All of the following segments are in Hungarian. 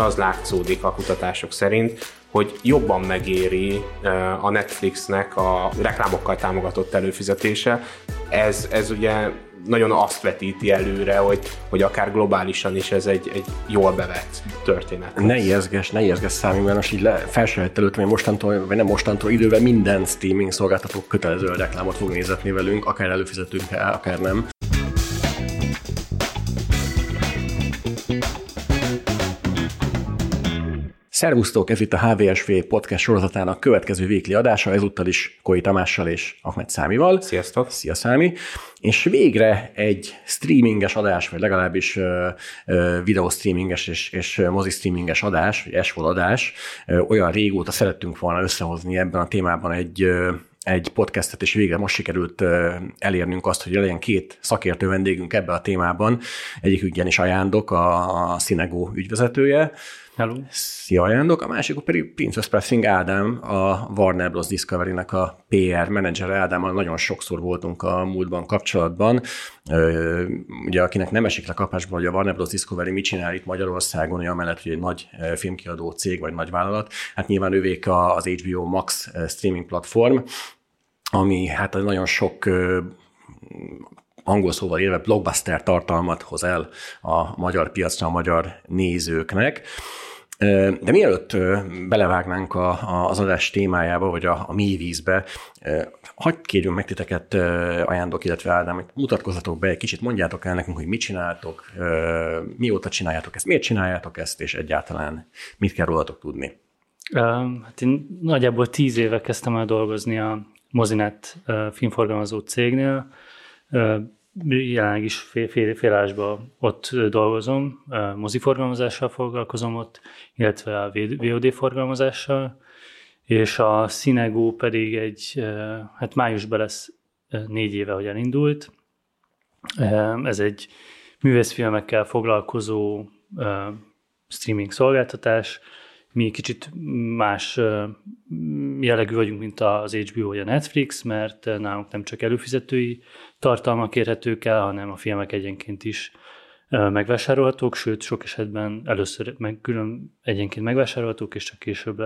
Az látszódik a kutatások szerint, hogy jobban megéri a Netflixnek a reklámokkal támogatott előfizetése. Ez, ez ugye nagyon azt vetíti előre, hogy, hogy akár globálisan is ez egy, egy jól bevett történet. Ne ijeszges, ne ijeszges számomra, mert most így le, felsejtett hogy mostantól, vagy nem mostantól idővel minden streaming szolgáltató kötelező reklámot fog nézetni velünk, akár előfizetünk el, akár nem. Szervusztok, ez itt a HVSV podcast sorozatának következő vékli adása, ezúttal is Koi Tamással és Ahmed Számival. Sziasztok! Szia Számi! És végre egy streaminges adás, vagy legalábbis uh, uh, videostreaminges és, és mozi streaminges adás, vagy esvol adás. Uh, olyan régóta szerettünk volna összehozni ebben a témában egy egy podcastet, és végre most sikerült elérnünk azt, hogy legyen két szakértő vendégünk ebbe a témában. Egyik ügyen is ajándok, a, a Cinegó ügyvezetője, Hello. Szia ajándok, a másik pedig Princess Pressing Ádám, a Warner Bros. Discovery-nek a PR menedzser Ádámmal nagyon sokszor voltunk a múltban kapcsolatban. Ugye akinek nem esik le kapásba, hogy a Warner Bros. Discovery mit csinál itt Magyarországon, hogy amellett, hogy egy nagy filmkiadó cég vagy nagy vállalat, hát nyilván ővék az HBO Max streaming platform, ami hát nagyon sok angol szóval élve blockbuster tartalmat hoz el a magyar piacra, a magyar nézőknek. De mielőtt belevágnánk a, a, az adás témájába, vagy a, a mély vízbe, hagyd kérjünk meg titeket, ajándok, illetve Ádám, hogy mutatkozzatok be, egy kicsit mondjátok el nekünk, hogy mit csináltok, mióta csináljátok ezt, miért csináljátok ezt, és egyáltalán mit kell rólatok tudni. Hát én nagyjából tíz éve kezdtem el dolgozni a Mozinet filmforgalmazó cégnél, jelenleg is fél, fél, ott dolgozom, moziforgalmazással foglalkozom ott, illetve a VOD forgalmazással, és a Cinegó pedig egy, hát májusban lesz négy éve, hogy elindult. Ez egy művészfilmekkel foglalkozó streaming szolgáltatás, mi kicsit más jellegű vagyunk, mint az HBO vagy a Netflix, mert nálunk nem csak előfizetői tartalmak érhetők el, hanem a filmek egyenként is megvásárolhatók, sőt, sok esetben először meg, külön egyenként megvásárolhatók, és csak később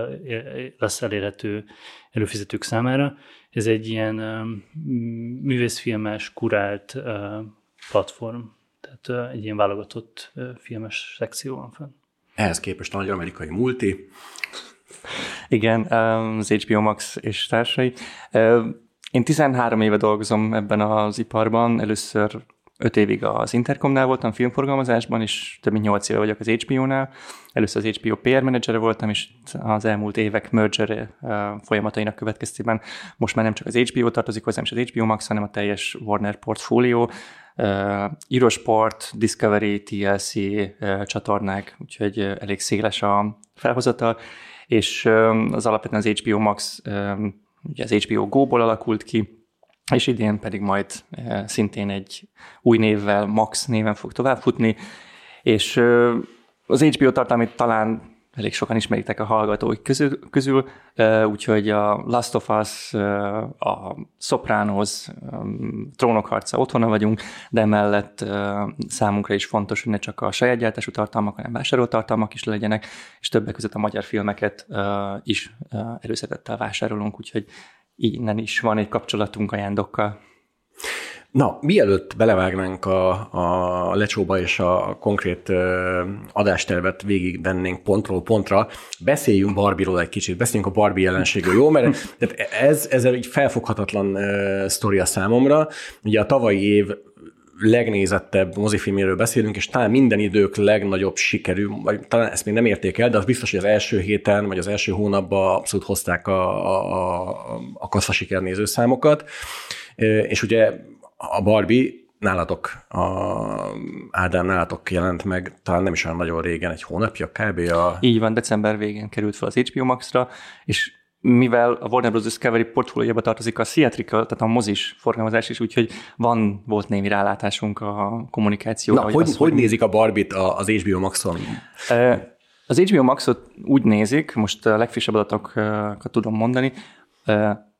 lesz elérhető előfizetők számára. Ez egy ilyen művészfilmes, kurált platform, tehát egy ilyen válogatott filmes szekció van fenn. Ehhez képest a nagy amerikai multi. Igen, az HBO Max és társai. Én 13 éve dolgozom ebben az iparban, először 5 évig az Intercomnál voltam filmforgalmazásban, és több mint 8 éve vagyok az HBO-nál. Először az HBO PR menedzsere voltam, és az elmúlt évek merger folyamatainak következtében most már nem csak az HBO tartozik hozzám, és az HBO Max, hanem a teljes Warner portfólió, uh, Eurosport, Discovery, TLC uh, csatornák, úgyhogy elég széles a felhozatal, és az alapvetően az HBO Max, ugye az HBO Go-ból alakult ki, és idén pedig majd uh, szintén egy új névvel, Max néven fog továbbfutni, és az HBO tartalmait talán elég sokan ismeritek a hallgatóik közül, közül úgyhogy a Last of Us, a Sopranos, Trónok harca otthona vagyunk, de emellett számunkra is fontos, hogy ne csak a saját gyártású tartalmak, hanem vásárolt tartalmak is legyenek, és többek között a magyar filmeket is előszetettel vásárolunk, úgyhogy innen is van egy kapcsolatunk a jándokkal. Na, mielőtt belevágnánk a, a lecsóba és a konkrét uh, adástervet végigvennénk pontról pontra, beszéljünk Barbie-ról egy kicsit, beszéljünk a Barbie jelenségről, jó? Mert tehát ez, ez egy felfoghatatlan sztoria számomra. Ugye a tavalyi év legnézettebb mozifilméről beszélünk, és talán minden idők legnagyobb sikerű, vagy talán ezt még nem érték el, de az biztos, hogy az első héten, vagy az első hónapban abszolút hozták a, a, a, a nézőszámokat. És ugye a Barbie nálatok, a Ádám nálatok jelent meg, talán nem is olyan nagyon régen, egy hónapja kb. A... Így van, december végén került fel az HBO Max-ra, és mivel a Warner Bros. Discovery portfóliójába tartozik a theatrical, tehát a mozis forgalmazás is, úgyhogy van, volt némi rálátásunk a kommunikációra. Na, hogy, hogy, hogy nézik a Barbit az HBO Maxon? Az HBO Maxot úgy nézik, most a legfrissebb adatokat tudom mondani,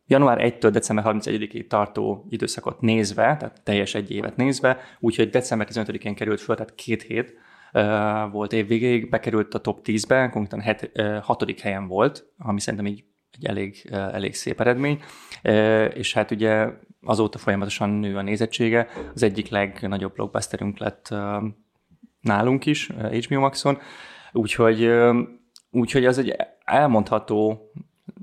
január 1-től december 31-ig tartó időszakot nézve, tehát teljes egy évet nézve, úgyhogy december 15-én került föl, tehát két hét, volt évvégéig, bekerült a top 10-be, konkrétan het, hatodik helyen volt, ami szerintem így egy elég, elég szép eredmény, és hát ugye azóta folyamatosan nő a nézettsége, az egyik legnagyobb blockbusterünk lett nálunk is, HBO Maxon, úgyhogy, úgyhogy az egy elmondható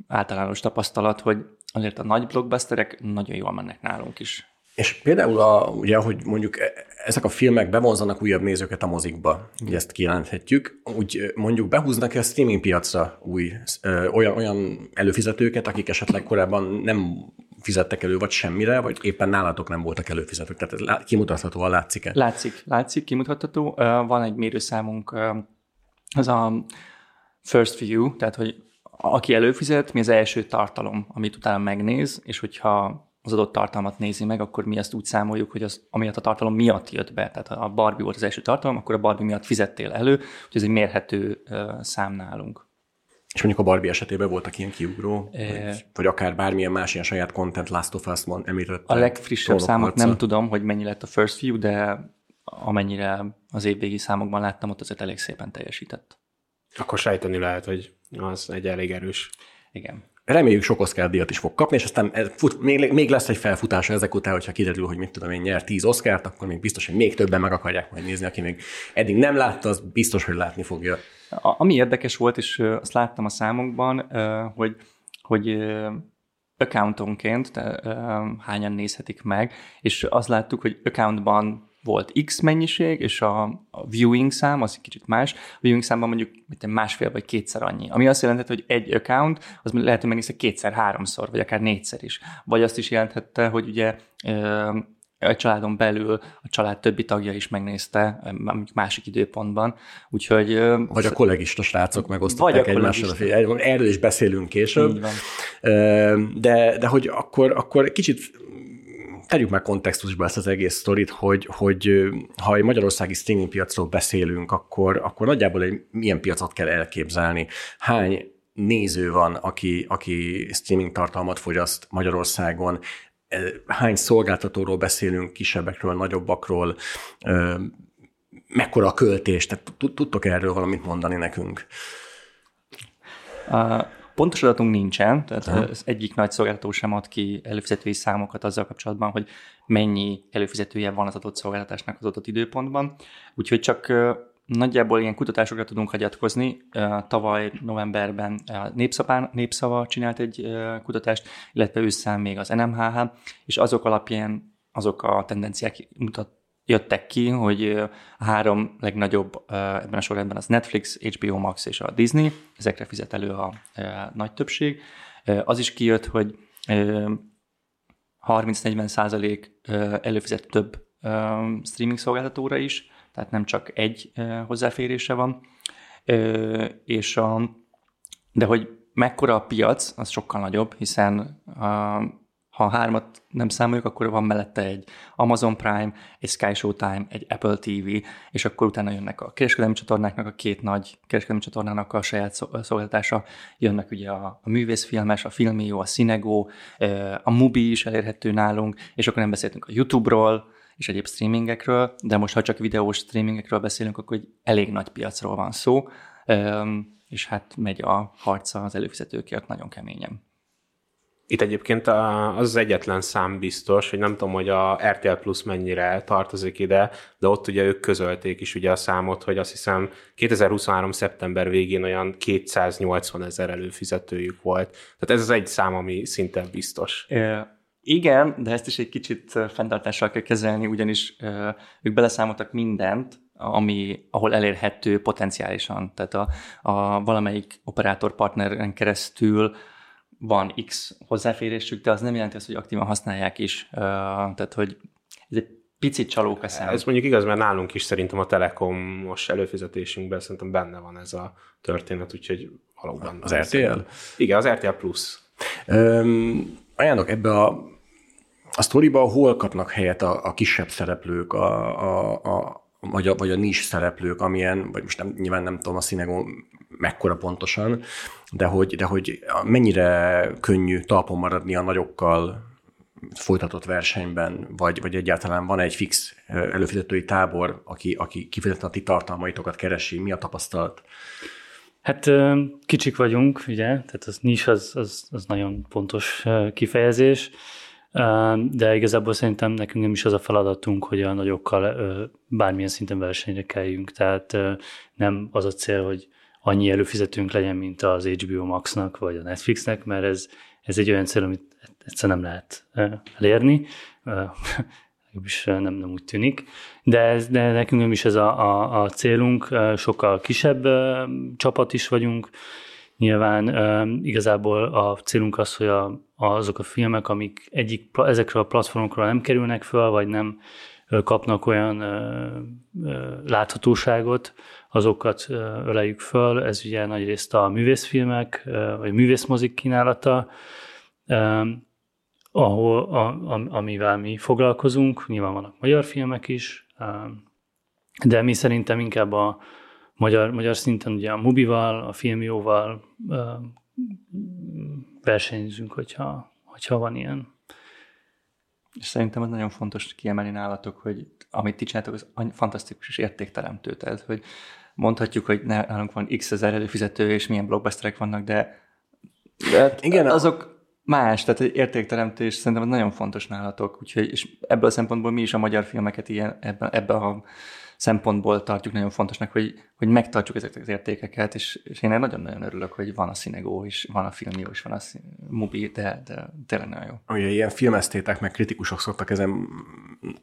általános tapasztalat, hogy azért a nagy blockbusterek nagyon jól mennek nálunk is. És például, a, ugye, hogy mondjuk e, ezek a filmek bevonzanak újabb nézőket a mozikba, ugye ezt kijelenthetjük, úgy mondjuk behúznak a streaming piacra új, ö, olyan, olyan előfizetőket, akik esetleg korábban nem fizettek elő, vagy semmire, vagy éppen nálatok nem voltak előfizetők. Tehát ez kimutathatóan látszik-e? Látszik, látszik, kimutatható. Van egy mérőszámunk, az a first view, tehát hogy aki előfizet, mi az első tartalom, amit utána megnéz, és hogyha az adott tartalmat nézi meg, akkor mi azt úgy számoljuk, hogy az, amiatt a tartalom miatt jött be. Tehát ha a Barbie volt az első tartalom, akkor a Barbie miatt fizettél elő, hogy ez egy mérhető szám nálunk. És mondjuk a Barbie esetében voltak ilyen kiugró, e... vagy, vagy akár bármilyen más ilyen saját content, Last of Us van említett. A legfrissebb számot harca. nem tudom, hogy mennyi lett a first view, de amennyire az évvégi számokban láttam, ott azért elég szépen teljesített. Akkor sejteni lehet, hogy az egy elég erős. Igen. Reméljük sok Oscar díjat is fog kapni, és aztán fut, még, még lesz egy felfutása ezek után, hogyha kiderül, hogy mit tudom én, nyer 10 Oscárt, akkor még biztos, hogy még többen meg akarják majd nézni, aki még eddig nem látta, az biztos, hogy látni fogja. A, ami érdekes volt, és azt láttam a számokban, hogy, hogy accountonként hányan nézhetik meg, és azt láttuk, hogy accountban volt X mennyiség, és a, a viewing szám az egy kicsit más. A viewing számban mondjuk mint másfél vagy kétszer annyi. Ami azt jelentette, hogy egy account, az lehet, hogy megnézte kétszer, háromszor, vagy akár négyszer is. Vagy azt is jelentette, hogy ugye a családon belül a család többi tagja is megnézte másik időpontban, úgyhogy... Vagy a kollégista srácok megosztották egymással. Erről is beszélünk később. De, de hogy akkor, akkor kicsit tegyük meg kontextusba ezt az egész sztorit, hogy, hogy ha egy magyarországi streaming piacról beszélünk, akkor, akkor nagyjából egy milyen piacot kell elképzelni. Hány néző van, aki, aki streaming tartalmat fogyaszt Magyarországon, hány szolgáltatóról beszélünk, kisebbekről, nagyobbakról, mekkora a költés, tehát tudtok erről valamit mondani nekünk? Pontos adatunk nincsen, tehát Aha. az egyik nagy szolgáltató sem ad ki előfizetői számokat azzal kapcsolatban, hogy mennyi előfizetője van az adott szolgáltatásnak az adott időpontban. Úgyhogy csak nagyjából ilyen kutatásokra tudunk hagyatkozni. Tavaly novemberben Népszaván, Népszava csinált egy kutatást, illetve ősszel még az NMHH, és azok alapján azok a tendenciák mutat, jöttek ki, hogy a három legnagyobb ebben a sorrendben az Netflix, HBO Max és a Disney, ezekre fizet elő a nagy többség. Az is kijött, hogy 30-40 százalék előfizet több streaming szolgáltatóra is, tehát nem csak egy hozzáférése van, és a, de hogy mekkora a piac, az sokkal nagyobb, hiszen ha a hármat nem számoljuk, akkor van mellette egy Amazon Prime, egy Sky Showtime, egy Apple TV, és akkor utána jönnek a kereskedelmi csatornáknak a két nagy kereskedelmi csatornának a saját szolgáltatása, jönnek ugye a, a művészfilmes, a Filmio, a Cinego, a Mubi is elérhető nálunk, és akkor nem beszéltünk a YouTube-ról, és egyéb streamingekről, de most ha csak videós streamingekről beszélünk, akkor egy elég nagy piacról van szó, és hát megy a harca az előfizetőkért nagyon keményen. Itt egyébként az egyetlen szám biztos, hogy nem tudom, hogy a RTL Plus mennyire tartozik ide, de ott ugye ők közölték is ugye a számot, hogy azt hiszem 2023. szeptember végén olyan 280 ezer előfizetőjük volt. Tehát ez az egy szám, ami szinte biztos. É, igen, de ezt is egy kicsit fenntartással kell kezelni, ugyanis ők beleszámoltak mindent, ami, ahol elérhető potenciálisan. Tehát a, a valamelyik operátor partneren keresztül van X hozzáférésük, de az nem jelenti azt, hogy aktívan használják is. Tehát, hogy ez egy picit csalóka szám. Ez mondjuk igaz, mert nálunk is szerintem a Telekomos előfizetésünkben szerintem benne van ez a történet, úgyhogy valóban. Az RTL? Igen, az RTL Plus. Um, ajánlok ebbe a a sztoriba hol kapnak helyet a, a kisebb szereplők, a, a, a, vagy, a, vagy a nis szereplők, amilyen, vagy most nem, nyilván nem tudom a színegó mekkora pontosan, de hogy, de hogy mennyire könnyű talpon maradni a nagyokkal folytatott versenyben, vagy, vagy egyáltalán van egy fix előfizetői tábor, aki, aki kifejezetten a ti tartalmaitokat keresi? Mi a tapasztalat? Hát kicsik vagyunk, ugye, tehát az nis az, az, az nagyon pontos kifejezés, de igazából szerintem nekünk nem is az a feladatunk, hogy a nagyokkal bármilyen szinten versenyre kelljünk, tehát nem az a cél, hogy annyi előfizetőnk legyen, mint az HBO Maxnak vagy a Netflixnek, mert ez, ez egy olyan cél, amit egyszerűen nem lehet elérni is nem, nem úgy tűnik. De, ez, de nekünk nem is ez a, a, a célunk, sokkal kisebb csapat is vagyunk. Nyilván igazából a célunk az, hogy a, azok a filmek, amik egyik ezekről a platformokról nem kerülnek föl, vagy nem kapnak olyan láthatóságot, azokat öleljük föl. Ez ugye nagyrészt a művészfilmek, vagy művészmozik kínálata, ahol, a, a, amivel mi foglalkozunk, nyilván vannak magyar filmek is, de mi szerintem inkább a magyar, magyar szinten ugye a Mubival, a Filmjóval versenyzünk, hogyha, hogyha van ilyen. És szerintem az nagyon fontos kiemelni nálatok, hogy amit ti csináltok, az fantasztikus és értékteremtő. Tehát, hogy mondhatjuk, hogy nálunk van x ezer előfizető, és milyen blockbusterek vannak, de, de Igen, azok más, tehát egy értékteremtés szerintem nagyon fontos nálatok, úgyhogy és ebből a szempontból mi is a magyar filmeket ilyen, ebben, ebben a szempontból tartjuk nagyon fontosnak, hogy, hogy megtartsuk ezeket az értékeket, és, és én nagyon-nagyon örülök, hogy van a Cinegó is, van a filmjó is, van a Mubi, de, de tényleg nagyon jó. Ugye ilyen filmesztétek, meg kritikusok szoktak ezen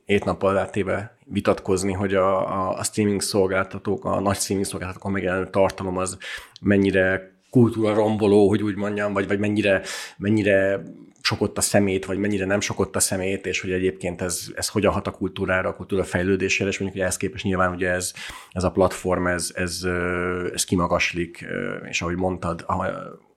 ét nappal látéve vitatkozni, hogy a, a, a streaming szolgáltatók, a nagy streaming szolgáltatókon megjelenő tartalom az mennyire kultúra romboló, hogy úgy mondjam, vagy, vagy mennyire, mennyire sokott a szemét, vagy mennyire nem sokott a szemét, és hogy egyébként ez, ez hogyan hat a kultúrára, a kultúra fejlődésére, és mondjuk, hogy ehhez képest nyilván ugye ez, ez a platform, ez, ez, ez kimagaslik, és ahogy mondtad,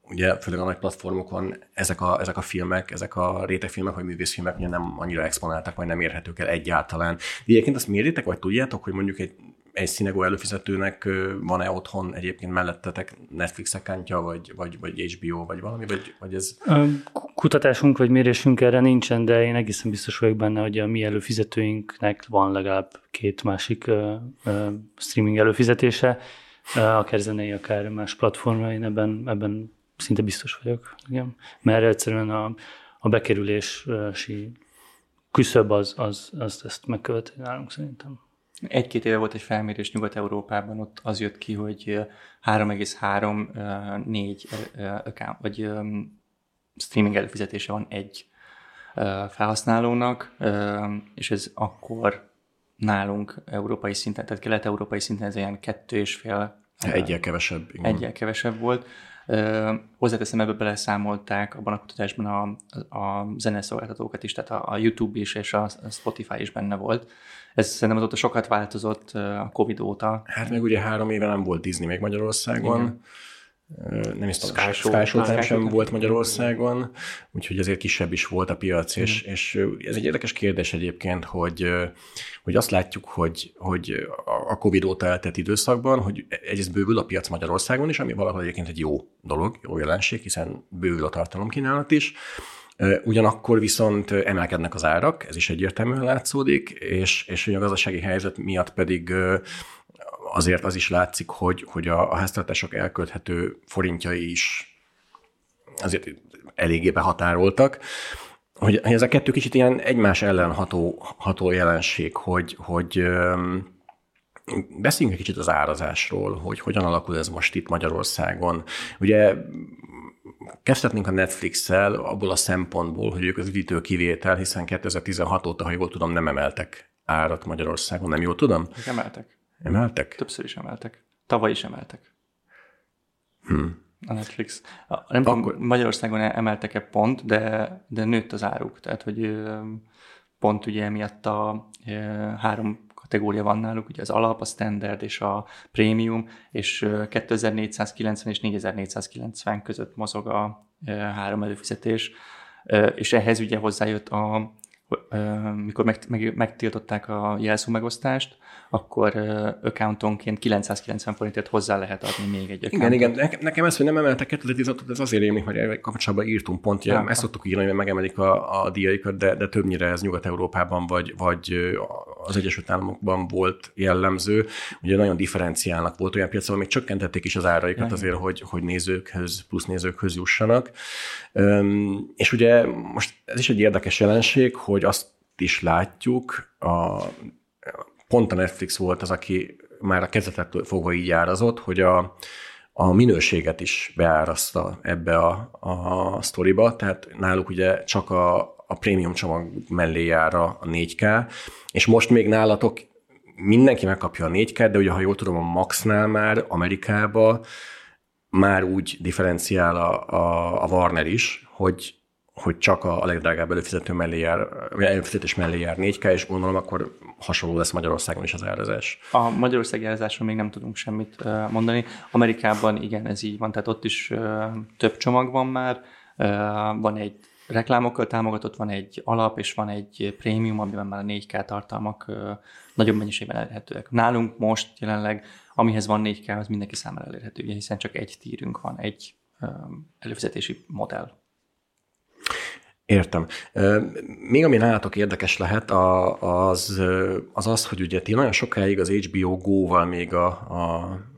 ugye főleg a nagy platformokon ezek a, ezek a filmek, ezek a rétegfilmek vagy művészfilmek ugye nem annyira exponáltak, vagy nem érhetők el egyáltalán. De egyébként azt méritek, vagy tudjátok, hogy mondjuk egy egy Cinego előfizetőnek van-e otthon egyébként mellettetek Netflix accountja, vagy, vagy, vagy HBO, vagy valami, vagy, vagy ez? Kutatásunk vagy mérésünk erre nincsen, de én egészen biztos vagyok benne, hogy a mi előfizetőinknek van legalább két másik streaming előfizetése, akár zenei, akár más platformra, én ebben, ebben szinte biztos vagyok. Igen. Mert egyszerűen a, a bekerülési küszöb az, az, az ezt megköveti nálunk szerintem. Egy-két éve volt egy felmérés Nyugat-Európában, ott az jött ki, hogy 3,3-4 vagy streaming előfizetése van egy felhasználónak, és ez akkor nálunk európai szinten, tehát kelet-európai szinten ez ilyen kettő és fél. Egyel kevesebb. Igen. Egyel kevesebb volt. Hozzáteszem, ebből beleszámolták abban a kutatásban a, a zeneszolgáltatókat is, tehát a, a YouTube is és a Spotify is benne volt. Ez szerintem azóta sokat változott a Covid óta. Hát meg ugye három éve nem volt Disney még Magyarországon. Igen. Nem is tudom, Sky Show, Sky Show sem volt Magyarországon, úgyhogy azért kisebb is volt a piac, és, és ez egy érdekes kérdés egyébként, hogy, hogy azt látjuk, hogy, hogy a Covid óta eltett időszakban, hogy egyrészt bővül a piac Magyarországon is, ami valahol egyébként egy jó dolog, jó jelenség, hiszen bővül a tartalomkínálat is, Ugyanakkor viszont emelkednek az árak, ez is egyértelműen látszódik, és, és a gazdasági helyzet miatt pedig azért az is látszik, hogy, hogy a, a háztartások elkölthető forintjai is azért eléggé behatároltak, hogy, ez a kettő kicsit ilyen egymás ellen ható, ható jelenség, hogy, hogy beszéljünk egy kicsit az árazásról, hogy hogyan alakul ez most itt Magyarországon. Ugye kezdhetnénk a Netflix-el abból a szempontból, hogy ők az üdítő kivétel, hiszen 2016 óta, ha jól tudom, nem emeltek árat Magyarországon, nem jól tudom? Emeltek. Emeltek? Többször is emeltek. Tavaly is emeltek. Hmm. A Netflix. Nem Akkor... tudom, Magyarországon emeltek-e pont, de, de nőtt az áruk. Tehát, hogy pont ugye emiatt a három kategória van náluk, ugye az alap, a standard és a prémium, és 2490 és 4490 között mozog a három előfizetés, és ehhez ugye hozzájött a mikor meg, meg, megtiltották a jelszó megosztást, akkor accountonként 990 forintért hozzá lehet adni még egy accountot. Igen, igen. Nekem ez, hogy nem emeltek 2016-ot, ez azért émi, hogy kapcsolatban írtunk pont, ja, ezt szoktuk írni, hogy megemelik a, a díjaikat, de, de többnyire ez Nyugat-Európában vagy, vagy az Egyesült Államokban volt jellemző. Ugye nagyon differenciálnak volt olyan piacon, még csökkentették is az áraikat ja, azért, hogy, hogy nézőkhöz, plusz nézőkhöz jussanak. És ugye most ez is egy érdekes jelenség, hogy azt is látjuk, a, pont a Netflix volt az, aki már a kezdetettől fogva így árazott, hogy a, a minőséget is beáraszta ebbe a, a sztoriba, tehát náluk ugye csak a, a prémium csomag mellé jár a 4K, és most még nálatok mindenki megkapja a 4K, de ugye ha jól tudom, a Maxnál már Amerikába már úgy differenciál a, a, a Warner is, hogy hogy csak a legdrágább előfizető mellé jár, előfizetés mellé jár 4K, és gondolom akkor hasonló lesz Magyarországon is az árazás. A Magyarországi árazásról még nem tudunk semmit mondani. Amerikában igen, ez így van, tehát ott is több csomag van már, van egy reklámokkal támogatott, van egy alap, és van egy prémium, amiben már a 4K tartalmak nagyobb mennyiségben elérhetőek. Nálunk most jelenleg, amihez van 4K, az mindenki számára elérhető, hiszen csak egy tírünk van, egy előfizetési modell. Értem. Még ami nálatok érdekes lehet, az, az az, hogy ugye ti nagyon sokáig az HBO Go-val még a, a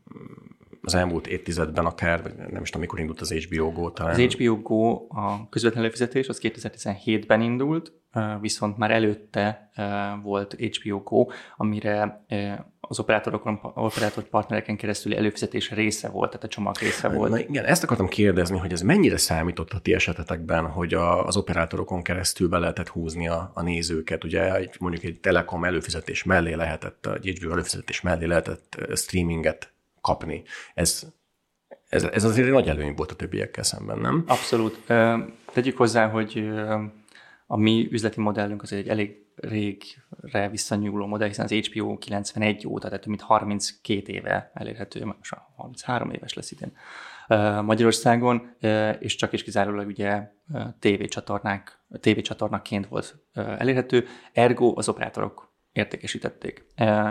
az elmúlt évtizedben akár, nem is tudom, mikor indult az HBO Go talán. Az HBO Go, a közvetlen előfizetés, az 2017-ben indult, viszont már előtte volt HBO Go, amire az operátorokon, operátor partnereken keresztül előfizetés része volt, tehát a csomag része volt. Na igen, ezt akartam kérdezni, hogy ez mennyire számított a ti esetetekben, hogy a, az operátorokon keresztül be lehetett húzni a, a nézőket. Ugye egy, mondjuk egy Telekom előfizetés mellé lehetett, egy HBO előfizetés mellé lehetett streaminget kapni. Ez, ez, ez azért egy nagy előny volt a többiekkel szemben, nem? Abszolút. Tegyük hozzá, hogy a mi üzleti modellünk az egy elég régre visszanyúló modell, hiszen az HBO 91 óta, tehát mint 32 éve elérhető, most 33 éves lesz idén Magyarországon, és csak és kizárólag ugye tévécsatornák, tévécsatornaként volt elérhető, ergo az operátorok értékesítették.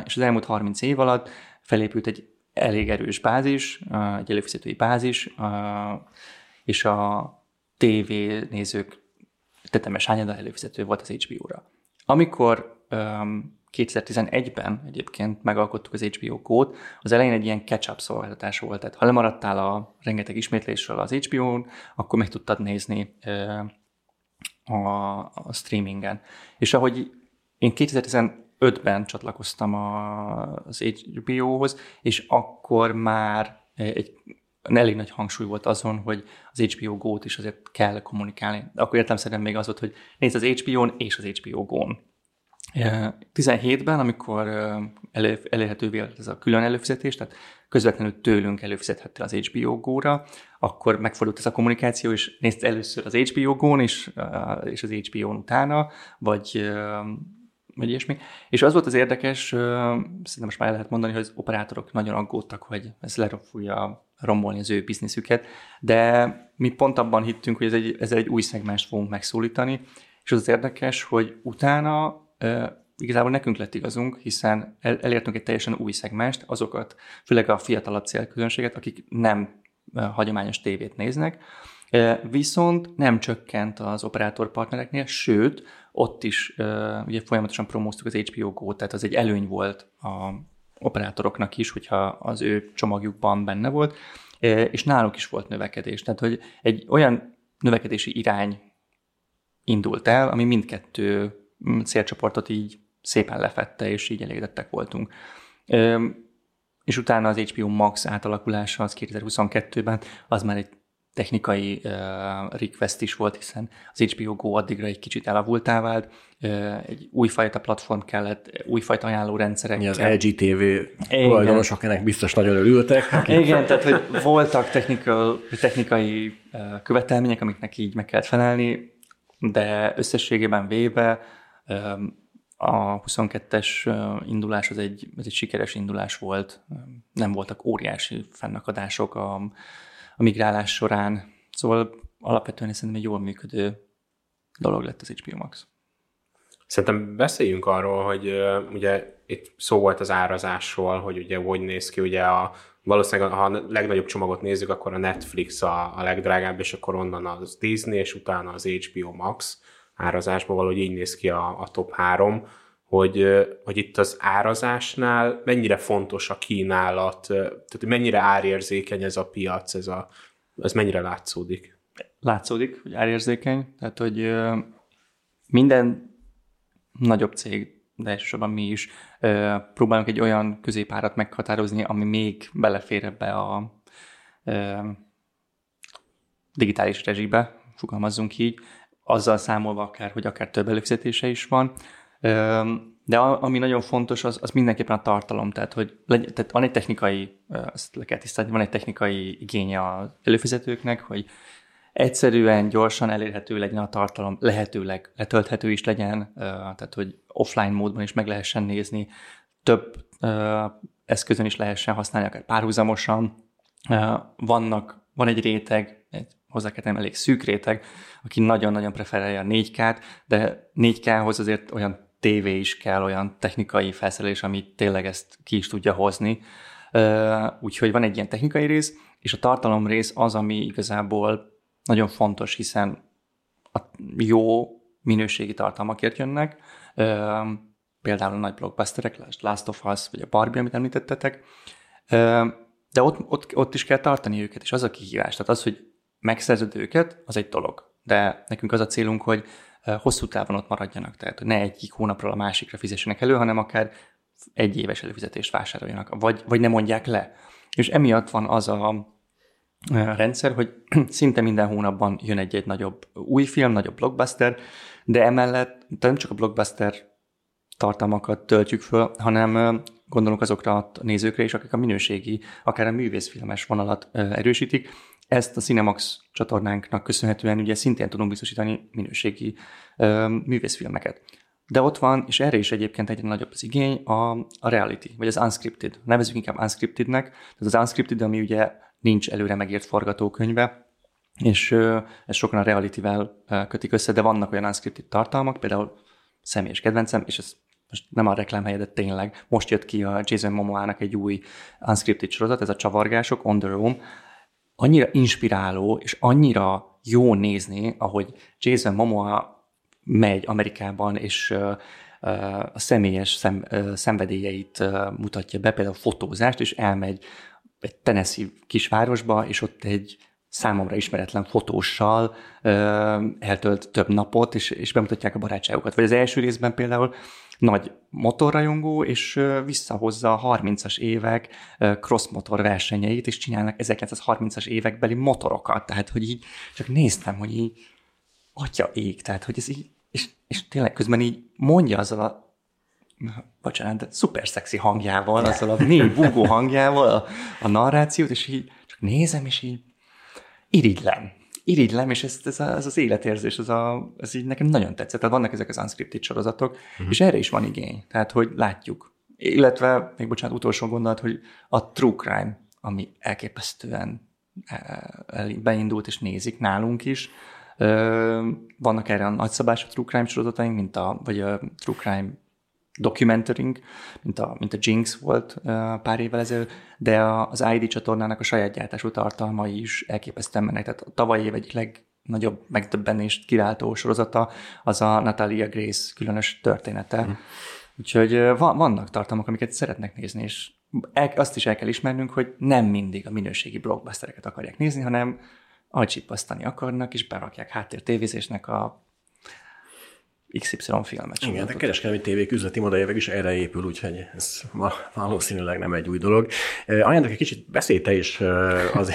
És az elmúlt 30 év alatt felépült egy elég erős bázis, egy előfizetői bázis, és a TV nézők tetemes hányada előfizető volt az HBO-ra. Amikor um, 2011-ben egyébként megalkottuk az HBO Go-t, az elején egy ilyen catch-up szolgáltatás volt, tehát ha lemaradtál a rengeteg ismétlésről az HBO-n, akkor meg tudtad nézni a, a streamingen. És ahogy én 2015-ben csatlakoztam az HBO-hoz, és akkor már egy elég nagy hangsúly volt azon, hogy az HBO Go-t is azért kell kommunikálni. De akkor értem még az volt, hogy nézd az HBO-n és az HBO Go-n. 17-ben, amikor elő, elérhetővé lett ez a külön előfizetés, tehát közvetlenül tőlünk előfizethettél az HBO Go-ra, akkor megfordult ez a kommunikáció, és nézd először az HBO Go-n is, és az HBO-n utána, vagy vagy ilyesmi. És az volt az érdekes, szerintem most már lehet mondani, hogy az operátorok nagyon aggódtak, hogy ez fogja rombolni az ő bizniszüket, de mi pont abban hittünk, hogy ez egy, ezzel egy új szegmást fogunk megszólítani, és az az érdekes, hogy utána igazából nekünk lett igazunk, hiszen el, elértünk egy teljesen új szegmást, azokat, főleg a fiatalabb célközönséget, akik nem hagyományos tévét néznek, viszont nem csökkent az operátor partnereknél, sőt, ott is ugye folyamatosan promóztuk az HBO Go, tehát az egy előny volt a operátoroknak is, hogyha az ő csomagjukban benne volt, és náluk is volt növekedés. Tehát, hogy egy olyan növekedési irány indult el, ami mindkettő mm, célcsoportot így szépen lefette, és így elégedettek voltunk. És utána az HBO Max átalakulása az 2022-ben, az már egy technikai uh, request is volt, hiszen az HBO Go addigra egy kicsit elavultá vált, uh, egy újfajta platform kellett, újfajta ajánlórendszerek. Mi az LG TV tulajdonosok ennek biztos nagyon örültek. Akik... Igen, tehát hogy voltak technikai, technikai uh, követelmények, amiknek így meg kellett felelni, de összességében véve um, a 22-es indulás az egy, az egy sikeres indulás volt, nem voltak óriási fennakadások a, a migrálás során. Szóval alapvetően szerintem egy jól működő dolog lett az HBO Max. Szerintem beszéljünk arról, hogy ugye itt szó volt az árazásról, hogy ugye hogy néz ki, ugye a, valószínűleg ha a legnagyobb csomagot nézzük, akkor a Netflix a, a legdrágább, és akkor onnan az Disney, és utána az HBO Max árazásban valahogy így néz ki a, a top három, hogy, hogy itt az árazásnál mennyire fontos a kínálat, tehát mennyire árérzékeny ez a piac, ez, a, ez mennyire látszódik? Látszódik, hogy árérzékeny, tehát hogy minden nagyobb cég, de elsősorban mi is próbálunk egy olyan középárat meghatározni, ami még belefér ebbe a digitális rezsibe, fogalmazzunk így, azzal számolva akár, hogy akár több előfizetése is van. De ami nagyon fontos, az, az mindenképpen a tartalom, tehát hogy legy, tehát van egy technikai, ezt le kell tisztálni, van egy technikai igénye az előfizetőknek, hogy egyszerűen, gyorsan elérhető legyen a tartalom, lehetőleg letölthető is legyen, tehát hogy offline módban is meg lehessen nézni, több eszközön is lehessen használni, akár párhuzamosan. Vannak, van egy réteg, egy hozzá kell elég szűk réteg, aki nagyon-nagyon preferálja a 4K-t, de 4K-hoz azért olyan tévé is kell, olyan technikai felszerelés, ami tényleg ezt ki is tudja hozni. Úgyhogy van egy ilyen technikai rész, és a tartalom rész az, ami igazából nagyon fontos, hiszen a jó minőségi tartalmakért jönnek, például a nagy blockbusterek, Last of Us, vagy a Barbie, amit említettetek, de ott, ott, ott is kell tartani őket, és az a kihívás. Tehát az, hogy megszerzed őket, az egy dolog. De nekünk az a célunk, hogy hosszú távon ott maradjanak, tehát hogy ne egyik hónapról a másikra fizessenek elő, hanem akár egy éves előfizetést vásároljanak, vagy, vagy ne mondják le. És emiatt van az a rendszer, hogy szinte minden hónapban jön egy-egy nagyobb új film, nagyobb blockbuster, de emellett nem csak a blockbuster tartalmakat töltjük föl, hanem gondolunk azokra a nézőkre is, akik a minőségi, akár a művészfilmes vonalat erősítik, ezt a Cinemax csatornánknak köszönhetően ugye szintén tudunk biztosítani minőségi ö, művészfilmeket. De ott van, és erre is egyébként egyre nagyobb az igény, a, a reality, vagy az unscripted. Nevezünk inkább unscriptednek. Tehát az unscripted, ami ugye nincs előre megírt forgatókönyve, és ez sokan a reality-vel kötik össze, de vannak olyan unscripted tartalmak, például személyes kedvencem, és ez most nem a reklám helye, de tényleg most jött ki a Jason Momoa-nak egy új unscripted sorozat, ez a Csavargások, On the Room, annyira inspiráló, és annyira jó nézni, ahogy Jason Momoa megy Amerikában, és a személyes szem, szenvedélyeit mutatja be, például fotózást, és elmegy egy Tennessee kisvárosba, és ott egy számomra ismeretlen fotóssal eltölt több napot, és, és bemutatják a barátságokat. Vagy az első részben például nagy motorrajongó, és visszahozza a 30-as évek crossmotor versenyeit, és csinálnak 1930-as évekbeli motorokat. Tehát, hogy így csak néztem, hogy így atya ég, tehát, hogy ez így, és, és tényleg közben így mondja azzal a bocsánat, de szuper szexi hangjával, azzal a mély búgó hangjával a, a narrációt, és így csak nézem, és így irigylem irigylem, és ez, ez, ez az életérzés, ez, a, ez így nekem nagyon tetszett. Tehát vannak ezek az unscripted sorozatok, uh-huh. és erre is van igény. Tehát, hogy látjuk. Illetve, még bocsánat, utolsó gondolat, hogy a true crime, ami elképesztően e, beindult, és nézik nálunk is. Vannak erre a nagyszabású true crime sorozataink, mint a, vagy a true crime documentaring, mint a, mint a Jinx volt pár évvel ezelőtt, de az ID csatornának a saját gyártású tartalmai is elképesztően mennek. Tehát a tavalyi év egyik legnagyobb megdöbbenést királtó sorozata az a Natalia Grace különös története. Mm. Úgyhogy vannak tartalmak, amiket szeretnek nézni, és el, azt is el kell ismernünk, hogy nem mindig a minőségi blockbustereket akarják nézni, hanem agycsipasztani akarnak, és berakják háttér tévézésnek a XY filmet. Igen, a kereskedelmi tévék üzleti modellje is erre épül, úgyhogy ez valószínűleg nem egy új dolog. Ajánlok egy kicsit beszélj te is az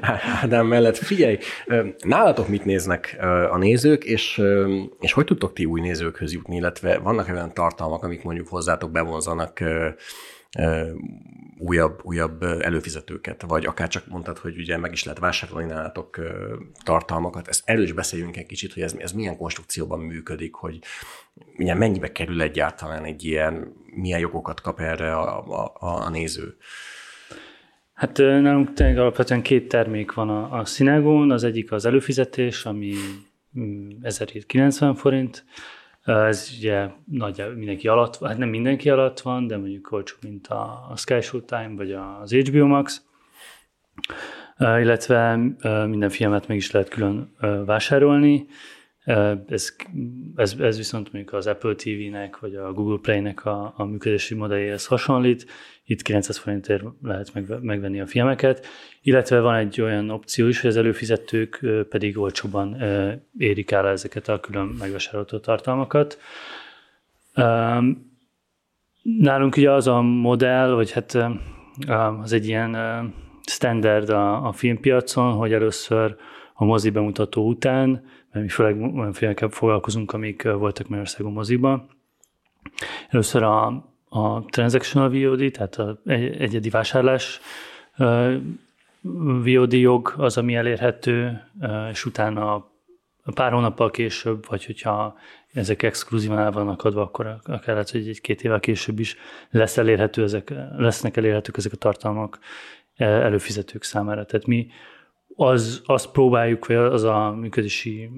Ádám mellett. Figyelj, nálatok mit néznek a nézők, és, és hogy tudtok ti új nézőkhöz jutni, illetve vannak olyan tartalmak, amik mondjuk hozzátok bevonzanak újabb, újabb előfizetőket, vagy akár csak mondtad, hogy ugye meg is lehet vásárolni nálatok tartalmakat. Ezt erről is beszéljünk egy kicsit, hogy ez, ez milyen konstrukcióban működik, hogy milyen mennyibe kerül egyáltalán egy ilyen, milyen jogokat kap erre a, a, a néző. Hát nálunk tényleg alapvetően két termék van a, a Cinegón, az egyik az előfizetés, ami 1090 mm, forint, Ez ugye nagyjából mindenki alatt, hát nem mindenki alatt van, de mondjuk olcsó, mint a, a Sky Showtime vagy az HBO Max, illetve minden filmet meg is lehet külön vásárolni. Ez, ez, ez viszont mondjuk az Apple TV-nek vagy a Google Play-nek a, a működési modelljéhez hasonlít. Itt 900 forintért lehet meg, megvenni a filmeket, illetve van egy olyan opció is, hogy az előfizetők pedig olcsóban érik el ezeket a külön megvásárolható tartalmakat. Nálunk ugye az a modell, vagy hát az egy ilyen standard a, a filmpiacon, hogy először a mozi bemutató után, mert mi főleg olyan filmekkel foglalkozunk, amik voltak Magyarországon moziban. Először a, a transactional VOD, tehát a egyedi vásárlás VOD jog az, ami elérhető, és utána pár hónappal később, vagy hogyha ezek exkluzívan el vannak adva, akkor akár lehet, hogy egy-két évvel később is lesz elérhető ezek, lesznek elérhetők ezek a tartalmak előfizetők számára. Tehát mi az, azt próbáljuk, vagy az a működési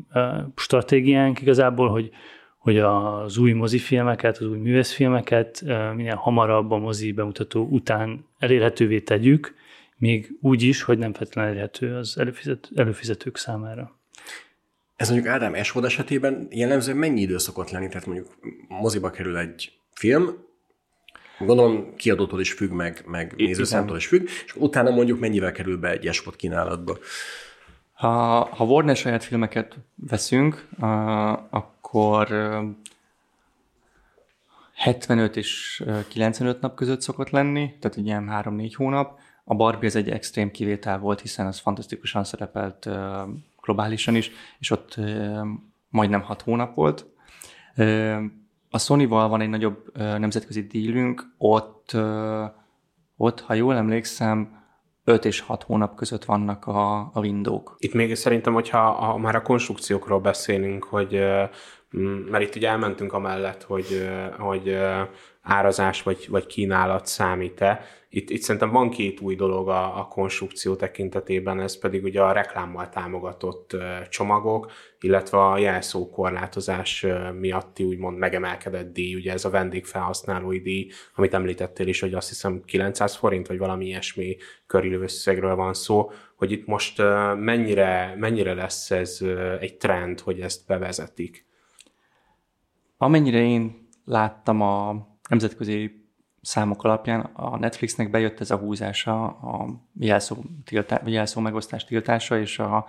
stratégiánk igazából, hogy, hogy az új mozifilmeket, az új művészfilmeket minél hamarabb a mozi bemutató után elérhetővé tegyük, még úgy is, hogy nem feltétlenül elérhető az előfizet, előfizetők számára. Ez mondjuk Ádám Esvod esetében jellemzően mennyi idő szokott lenni? Tehát mondjuk moziba kerül egy film, Gondolom kiadótól is függ, meg, meg nézőszámtól is függ, és utána mondjuk mennyivel kerül be egy espot kínálatba. Ha, ha Warner saját filmeket veszünk, akkor 75 és 95 nap között szokott lenni, tehát egy ilyen 3-4 hónap. A Barbie ez egy extrém kivétel volt, hiszen az fantasztikusan szerepelt globálisan is, és ott majdnem 6 hónap volt a Sony-val van egy nagyobb nemzetközi dílünk, ott, ott, ha jól emlékszem, 5 és 6 hónap között vannak a, a windók. Itt még szerintem, hogyha ha már a konstrukciókról beszélünk, hogy mert itt ugye elmentünk amellett, hogy, hogy árazás vagy, vagy kínálat számít-e. Itt, itt szerintem van két új dolog a, a konstrukció tekintetében, ez pedig ugye a reklámmal támogatott csomagok, illetve a jelszókorlátozás miatti úgymond megemelkedett díj, ugye ez a vendégfelhasználói díj, amit említettél is, hogy azt hiszem 900 forint, vagy valami ilyesmi körülő összegről van szó, hogy itt most mennyire, mennyire lesz ez egy trend, hogy ezt bevezetik? Amennyire én láttam a nemzetközi számok alapján a Netflixnek bejött ez a húzása, a jelszó, tiltá, jelszó megosztás tiltása és a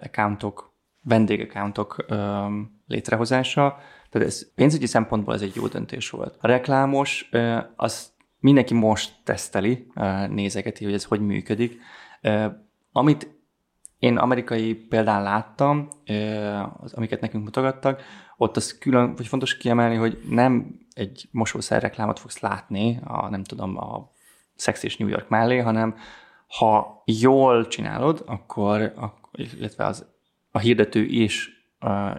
accountok, vendégaccountok um, létrehozása. Tehát ez pénzügyi szempontból ez egy jó döntés volt. A reklámos, az mindenki most teszteli, uh, nézegeti, hogy ez hogy működik. Amit én amerikai példán láttam, az, amiket nekünk mutogattak, ott az külön, vagy fontos kiemelni, hogy nem egy mosószer reklámot fogsz látni, a, nem tudom, a Sex és New York mellé, hanem ha jól csinálod, akkor, illetve az, a hirdető is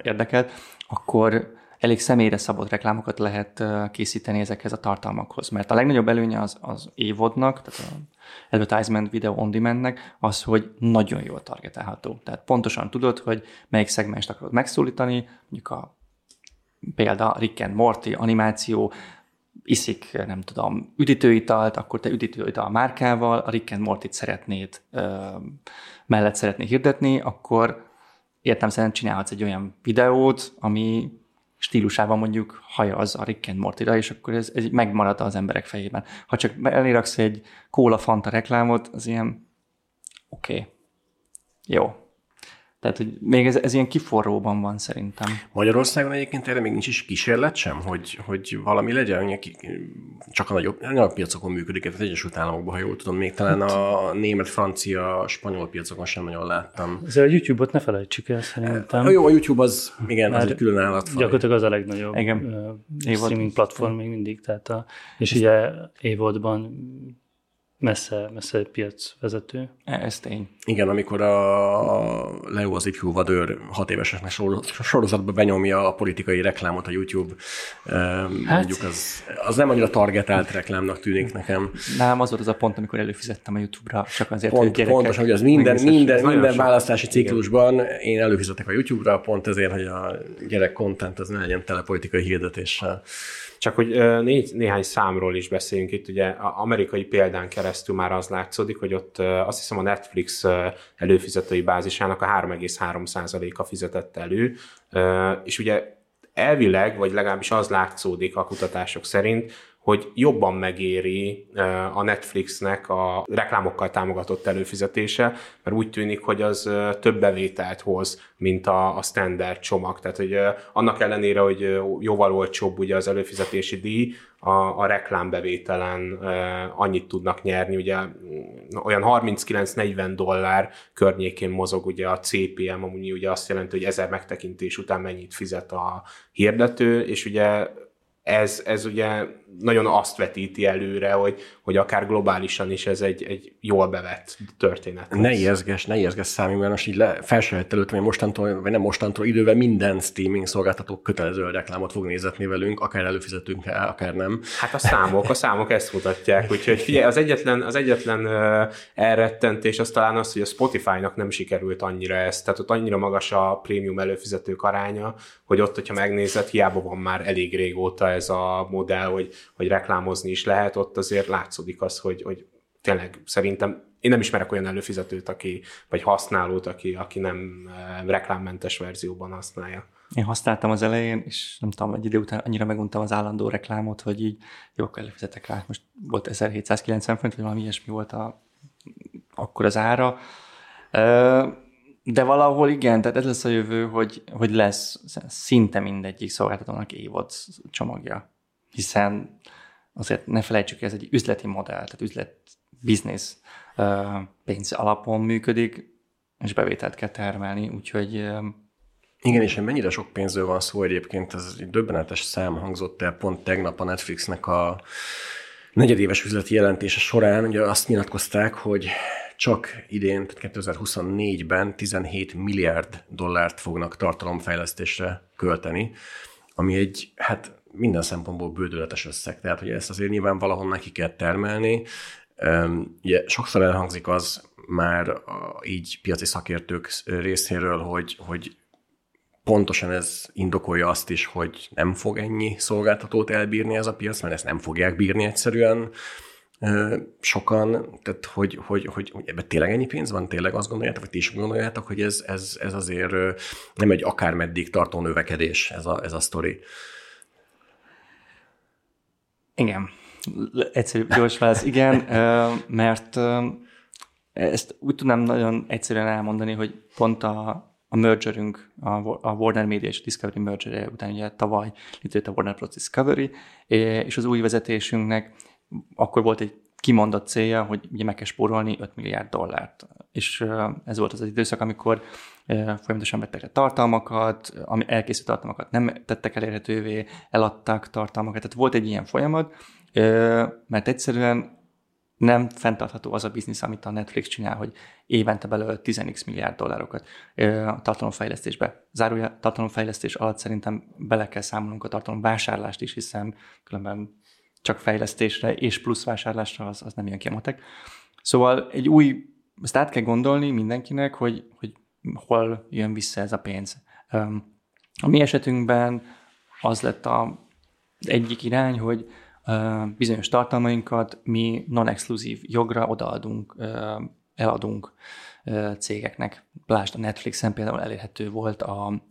érdekelt, akkor elég személyre szabott reklámokat lehet készíteni ezekhez a tartalmakhoz. Mert a legnagyobb előnye az, az évodnak, tehát az advertisement video on demandnek, az, hogy nagyon jól targetálható. Tehát pontosan tudod, hogy melyik szegmest akarod megszólítani, mondjuk a példa Rick and Morty animáció, iszik, nem tudom, üdítőitalt, akkor te üdítőital márkával, a Rick and Morty-t szeretnéd, ö, mellett szeretnéd hirdetni, akkor értem szerint csinálhatsz egy olyan videót, ami stílusában mondjuk hajaz a Rick and morty és akkor ez, ez megmarad az emberek fejében. Ha csak eléraksz egy kóla fanta reklámot, az ilyen oké, okay. jó, tehát, hogy még ez, ez ilyen kiforróban van szerintem. Magyarországon egyébként erre még nincs is kísérlet sem, hogy, hogy valami legyen, csak a nagyobb, a nagyobb piacokon működik, az Egyesült Államokban, ha jól tudom, még talán a német, francia, spanyol piacokon sem nagyon láttam. Ez a YouTube-ot ne felejtsük el szerintem. A jó, a YouTube az, igen, az egy külön állatfaj. Gyakorlatilag az a legnagyobb igen. Uh, streaming platform még mindig, tehát a, és ugye évadban messze, messze piacvezető. Ez tény. Igen, amikor a Leo az ifjú vadőr hat éveseknek sorozatba benyomja a politikai reklámot a YouTube, hát, mondjuk az, az nem annyira targetált reklámnak tűnik nekem. Nem, az volt az a pont, amikor előfizettem a YouTube-ra, csak azért, pont, hogy gyerekek... Pontosan, hogy az minden, minden, minden választási ciklusban Igen. én előfizetek a YouTube-ra, pont ezért, hogy a gyerek content az ne legyen tele politikai hirdetéssel. Csak hogy négy, néhány számról is beszéljünk itt, ugye amerikai példán keresztül már az látszódik, hogy ott azt hiszem a Netflix előfizetői bázisának a 3,3%-a fizetett elő, és ugye elvileg, vagy legalábbis az látszódik a kutatások szerint, hogy jobban megéri a Netflixnek a reklámokkal támogatott előfizetése, mert úgy tűnik, hogy az több bevételt hoz, mint a, a standard csomag. Tehát, hogy annak ellenére, hogy jóval olcsóbb ugye az előfizetési díj, a, a reklámbevételen annyit tudnak nyerni, ugye olyan 39-40 dollár környékén mozog ugye a CPM, amúgy ugye azt jelenti, hogy ezer megtekintés után mennyit fizet a hirdető, és ugye ez, ez ugye nagyon azt vetíti előre, hogy, hogy akár globálisan is ez egy, egy jól bevett történet. Ne ijeszges, ne ijeszges számi, mert most így le, felsejött előtt, hogy mostantól, vagy nem mostantól idővel minden streaming szolgáltató kötelező reklámot fog nézetni velünk, akár előfizetünk el, akár nem. Hát a számok, a számok ezt mutatják, úgyhogy figyelj, az egyetlen, az egyetlen elrettentés az talán az, hogy a Spotify-nak nem sikerült annyira ezt, tehát ott annyira magas a prémium előfizetők aránya, hogy ott, hogyha megnézed, hiába van már elég régóta ez a modell, hogy hogy reklámozni is lehet, ott azért látszódik az, hogy, hogy tényleg szerintem én nem ismerek olyan előfizetőt, aki, vagy használót, aki, aki nem eh, reklámmentes verzióban használja. Én használtam az elején, és nem tudom, egy idő után annyira meguntam az állandó reklámot, hogy így jó, akkor előfizetek rá. Most volt 1790 font, vagy valami ilyesmi volt a, akkor az ára. De valahol igen, tehát ez lesz a jövő, hogy, hogy lesz szinte mindegyik szolgáltatónak évad csomagja hiszen azért ne felejtsük, ez egy üzleti modell, tehát üzlet, biznisz pénz alapon működik, és bevételt kell termelni, úgyhogy igen, és mennyire sok pénzről van szó egyébként, ez egy döbbenetes szám hangzott el pont tegnap a Netflixnek a negyedéves üzleti jelentése során, ugye azt nyilatkozták, hogy csak idén, tehát 2024-ben 17 milliárd dollárt fognak tartalomfejlesztésre költeni, ami egy, hát minden szempontból bődöletes összeg, tehát hogy ezt azért nyilván valahol neki kell termelni. Ugye sokszor elhangzik az már így piaci szakértők részéről, hogy, hogy pontosan ez indokolja azt is, hogy nem fog ennyi szolgáltatót elbírni ez a piac, mert ezt nem fogják bírni egyszerűen sokan, tehát hogy, hogy, hogy, hogy ebben tényleg ennyi pénz van, tényleg azt gondoljátok, vagy ti is gondoljátok, hogy ez, ez, ez azért nem egy akármeddig tartó növekedés ez a, ez a sztori. Igen. Egyszerű, gyors válasz, igen, mert ezt úgy tudnám nagyon egyszerűen elmondani, hogy pont a, a mergerünk, a Warner Media és a Discovery merger után ugye tavaly létrejött a Warner Bros. Discovery, és az új vezetésünknek akkor volt egy kimondott célja, hogy ugye meg kell spórolni 5 milliárd dollárt. És ez volt az az időszak, amikor folyamatosan vettek le tartalmakat, ami elkészült tartalmakat nem tettek elérhetővé, eladtak tartalmakat, tehát volt egy ilyen folyamat, mert egyszerűen nem fenntartható az a biznisz, amit a Netflix csinál, hogy évente belőle 10x milliárd dollárokat a tartalomfejlesztésbe. Zárója tartalomfejlesztés alatt szerintem bele kell számolnunk a tartalomvásárlást is, hiszen különben csak fejlesztésre és plusz vásárlásra az, az nem jön ki a matek. Szóval egy új, ezt át kell gondolni mindenkinek, hogy, hogy hol jön vissza ez a pénz. A mi esetünkben az lett a, egyik irány, hogy bizonyos tartalmainkat mi non-exkluzív jogra odaadunk, eladunk cégeknek. Lásd, a Netflixen például elérhető volt a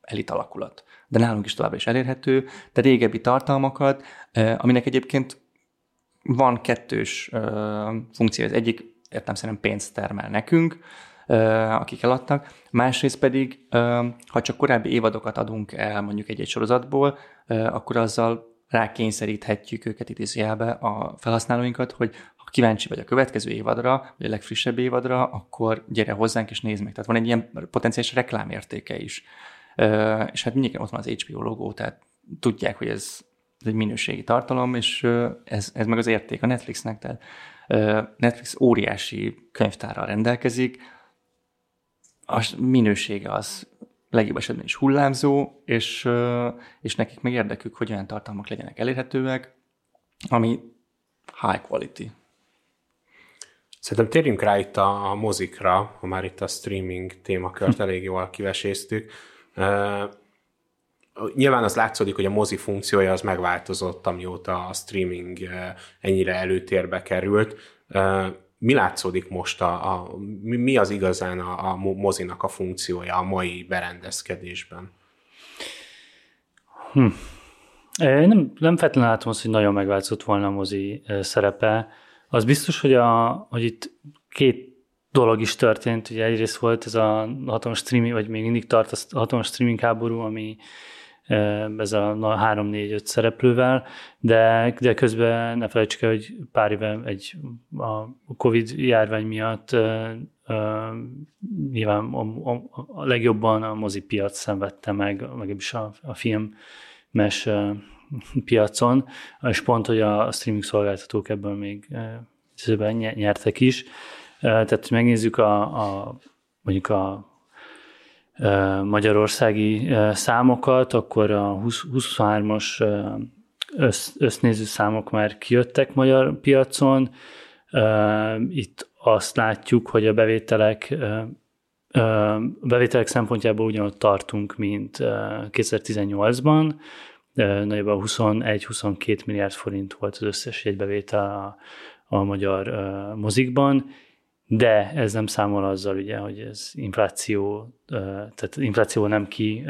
elit alakulat. De nálunk is továbbra is elérhető, de régebbi tartalmakat, aminek egyébként van kettős funkció. Az egyik értem szerint pénzt termel nekünk, akik eladtak. Másrészt pedig, ha csak korábbi évadokat adunk el mondjuk egy-egy sorozatból, akkor azzal rákényszeríthetjük őket idézőjelbe a felhasználóinkat, hogy ha kíváncsi vagy a következő évadra, vagy a legfrissebb évadra, akkor gyere hozzánk és nézd meg. Tehát van egy ilyen potenciális reklámértéke is. És hát mindenki ott van az HBO logó, tehát tudják, hogy ez, ez egy minőségi tartalom, és ez, ez meg az érték a Netflixnek, tehát Netflix óriási könyvtárral rendelkezik, a minősége az legjobb esetben is hullámzó, és, és nekik meg érdekük, hogy olyan tartalmak legyenek elérhetőek, ami high quality. Szerintem térjünk rá itt a, a mozikra, ha már itt a streaming témakört elég jól kiveséztük. Uh, nyilván az látszódik, hogy a mozi funkciója az megváltozott, amióta a streaming ennyire előtérbe került. Uh, mi látszódik most, a, a, mi az igazán a, a mozinak a funkciója a mai berendezkedésben? Hm. Nem, nem feltétlenül látom azt, hogy nagyon megváltozott volna a mozi szerepe. Az biztos, hogy, a, hogy itt két dolog is történt. Ugye egyrészt volt ez a hatalmas streaming, vagy még mindig tart a hatalmas streaming háború, ami ez a 3-4-5 szereplővel, de, de közben ne felejtsük el, hogy pár éve egy, a Covid járvány miatt uh, nyilván a, a, a legjobban a mozi piac szenvedte meg, meg is a, a film mes uh, piacon, és pont, hogy a streaming szolgáltatók ebből még uh, nyertek is. Tehát megnézzük a, a mondjuk a magyarországi számokat, akkor a 23-as össz, össznéző számok már kijöttek magyar piacon. Itt azt látjuk, hogy a bevételek bevételek szempontjából ugyanott tartunk, mint 2018-ban. Nagyjából 21-22 milliárd forint volt az összes jegybevétel a, a magyar mozikban, de ez nem számol azzal, ugye, hogy ez infláció, tehát infláció nem ki,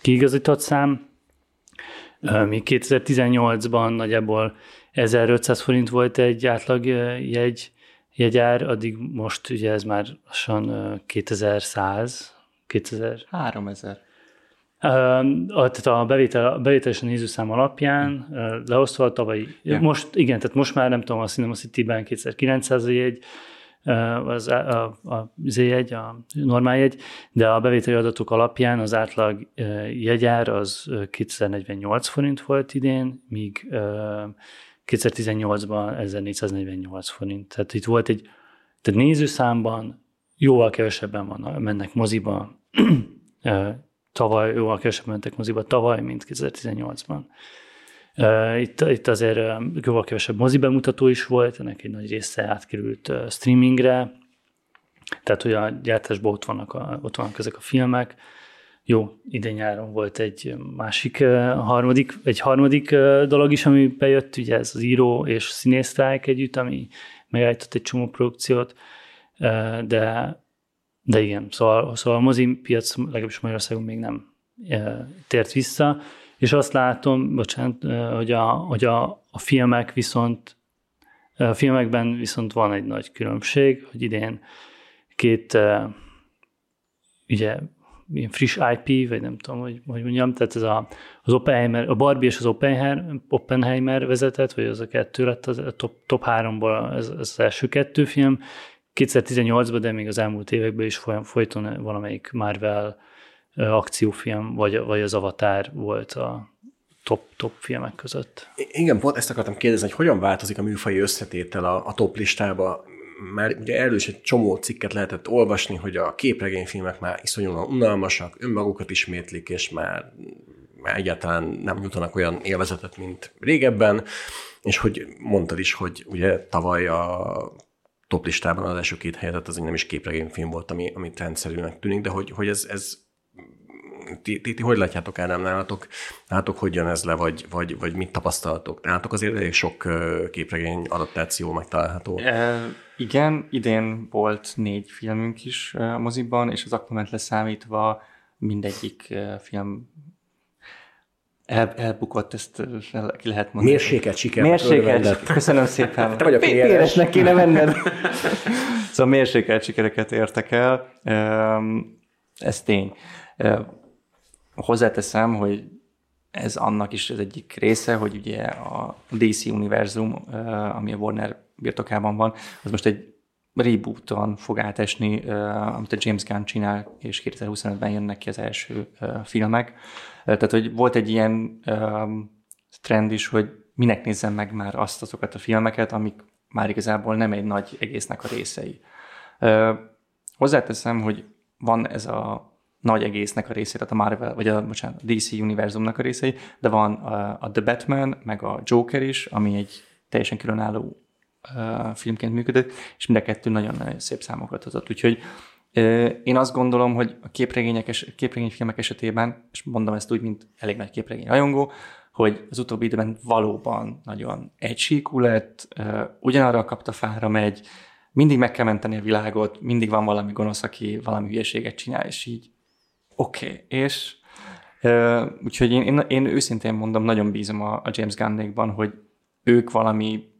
kiigazított szám. Mi 2018-ban nagyjából 1500 forint volt egy átlag jegy, jegyár, addig most ugye ez már lassan 2100, 2000. 3000. tehát a bevétel, a bevételes a nézőszám alapján leosztva a tavalyi, yeah. most igen, tehát most már nem tudom, azt hiszem, a City-ben 2900 a jegy, az a, a Z1, a normál jegy, de a bevételi adatok alapján az átlag jegyár az 2048 forint volt idén, míg 2018-ban 1448 forint. Tehát itt volt egy, tehát nézőszámban jóval kevesebben van, mennek moziba, tavaly jóval kevesebben mentek moziba tavaly, mint 2018-ban. Itt, itt azért jóval kevesebb mozi bemutató is volt, ennek egy nagy része átkerült streamingre, tehát hogy a gyártásban ott vannak, a, ott vannak ezek a filmek. Jó, idén nyáron volt egy másik harmadik, egy harmadik dolog is, ami bejött, ugye ez az író és színésztrájk együtt, ami megállított egy csomó produkciót, de, de igen, szóval, szóval a mozi piac legalábbis Magyarországon még nem tért vissza, és azt látom, bocsánat, hogy a, hogy a, a filmek viszont, a filmekben viszont van egy nagy különbség, hogy idén két ugye ilyen friss IP, vagy nem tudom, hogy, hogy mondjam, tehát ez a, az Oppenheimer, a Barbie és az Oppenheimer, Oppenheimer vezetett, vagy az a kettő lett a top, top háromból ez az első kettő film. 2018-ban, de még az elmúlt években is folyton valamelyik Marvel akciófilm, vagy, vagy az Avatar volt a top, top filmek között. Igen, pont ezt akartam kérdezni, hogy hogyan változik a műfai összetétel a, a top listába, mert ugye erről is egy csomó cikket lehetett olvasni, hogy a képregényfilmek már iszonyúan unalmasak, önmagukat ismétlik, és már, már egyáltalán nem nyújtanak olyan élvezetet, mint régebben, és hogy mondtad is, hogy ugye tavaly a top listában az első két helyet az nem is képregényfilm volt, ami, ami rendszerűnek tűnik, de hogy, hogy ez, ez ti, ti, ti hogy látjátok el, nem nálatok, nálatok hogy jön ez le, vagy, vagy, vagy mit tapasztaltok? Nálatok azért elég sok képregény adaptáció megtalálható. E, igen, idén volt négy filmünk is a moziban, és az Aquaman leszámítva mindegyik film el, elbukott, ezt ki lehet mondani. Mérséket siker. Mérséket, köszönöm szépen. Te vagy a Péresnek kéne menned. szóval mérsékelt sikereket értek el. Ez tény. Hozzáteszem, hogy ez annak is az egyik része, hogy ugye a DC univerzum, ami a Warner birtokában van, az most egy rebooton fog átesni, amit a James Gunn csinál, és 2025-ben jönnek ki az első filmek. Tehát, hogy volt egy ilyen trend is, hogy minek nézzem meg már azt azokat a filmeket, amik már igazából nem egy nagy egésznek a részei. Hozzáteszem, hogy van ez a nagy egésznek a részé, tehát a Marvel, vagy a, bocsánat, a DC univerzumnak a részei, de van a, The Batman, meg a Joker is, ami egy teljesen különálló filmként működött, és mind a kettő nagyon-nagyon szép számokat hozott. Úgyhogy én azt gondolom, hogy a képregények, képregényfilmek esetében, és mondom ezt úgy, mint elég nagy képregény rajongó, hogy az utóbbi időben valóban nagyon egysíkú lett, ugyanarra a kaptafára megy, mindig meg kell menteni a világot, mindig van valami gonosz, aki valami hülyeséget csinál, és így oké, okay. és uh, úgyhogy én, én, én őszintén mondom, nagyon bízom a, a James Gunnékban, hogy ők valami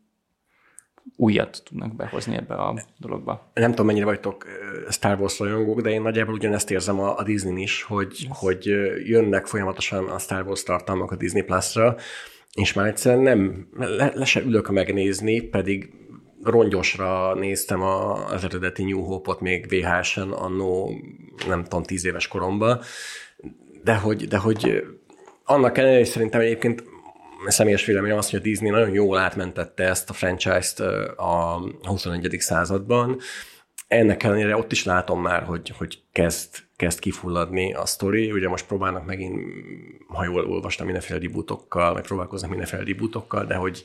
újat tudnak behozni ebbe a dologba. Nem tudom, mennyire vagytok Star Wars rajongók, de én nagyjából ugyanezt érzem a, a Disney-n is, hogy, yes. hogy jönnek folyamatosan a Star Wars tartalmak a Disney Plus-ra, és már egyszerűen nem, le, le se ülök megnézni, pedig rongyosra néztem az eredeti New Hope-ot még VHS-en annó, nem tudom, tíz éves koromban, de hogy, de hogy annak ellenére szerintem egyébként személyes véleményem az, hogy a Disney nagyon jól átmentette ezt a franchise-t a 21. században. Ennek ellenére ott is látom már, hogy, hogy kezd, kezd kifulladni a sztori. Ugye most próbálnak megint, ha jól olvastam, mindenféle debootokkal, meg próbálkoznak mindenféle debootokkal, de hogy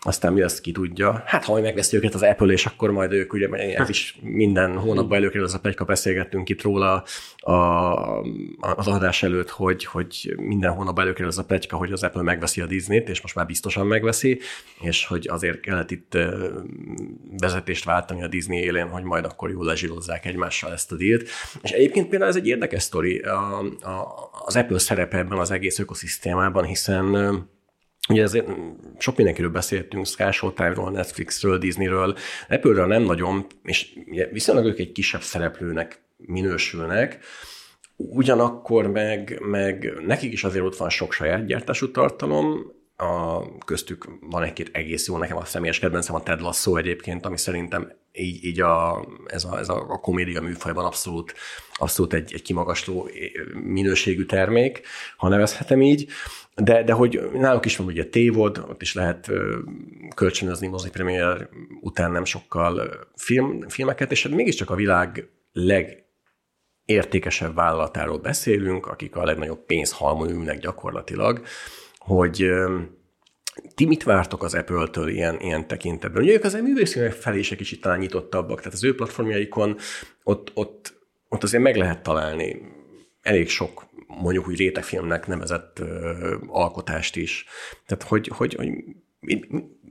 aztán mi azt ki tudja. Hát, ha majd megveszi őket az Apple, és akkor majd ők, ugye ez is minden hónapban előkerül, az a plegyka beszélgettünk itt róla a, az adás előtt, hogy, hogy minden hónapban előkerül az a plegyka, hogy az Apple megveszi a Disney-t, és most már biztosan megveszi, és hogy azért kellett itt vezetést váltani a Disney élén, hogy majd akkor jól lezsírozzák egymással ezt a dílt. És egyébként például ez egy érdekes sztori, a, a, az Apple szerepe ebben az egész ökoszisztémában, hiszen Ugye ezért sok mindenkiről beszéltünk, Sky Showtime-ról, Netflixről, Disneyről, Apple-ről nem nagyon, és viszonylag ők egy kisebb szereplőnek minősülnek, ugyanakkor meg, meg nekik is azért ott van sok saját gyártású tartalom, a, köztük van egy-két egész jó, nekem a személyes kedvencem a Ted Lasso egyébként, ami szerintem így, így a, ez, a, ez a, komédia műfajban abszolút, abszolút egy, egy kimagasló minőségű termék, ha nevezhetem így. De, de hogy náluk is van ugye tévod, ott is lehet kölcsönözni mozi premier után nem sokkal film, filmeket, és hát mégiscsak a világ legértékesebb vállalatáról beszélünk, akik a legnagyobb pénzhalmon ülnek gyakorlatilag, hogy ti mit vártok az Apple-től ilyen, ilyen tekintetben? Ugye ők azért művészileg felé is egy kicsit talán nyitottabbak, tehát az ő platformjaikon ott, ott, ott azért meg lehet találni elég sok mondjuk úgy rétegfilmnek nevezett ö, alkotást is. Tehát, hogy, hogy, hogy mit,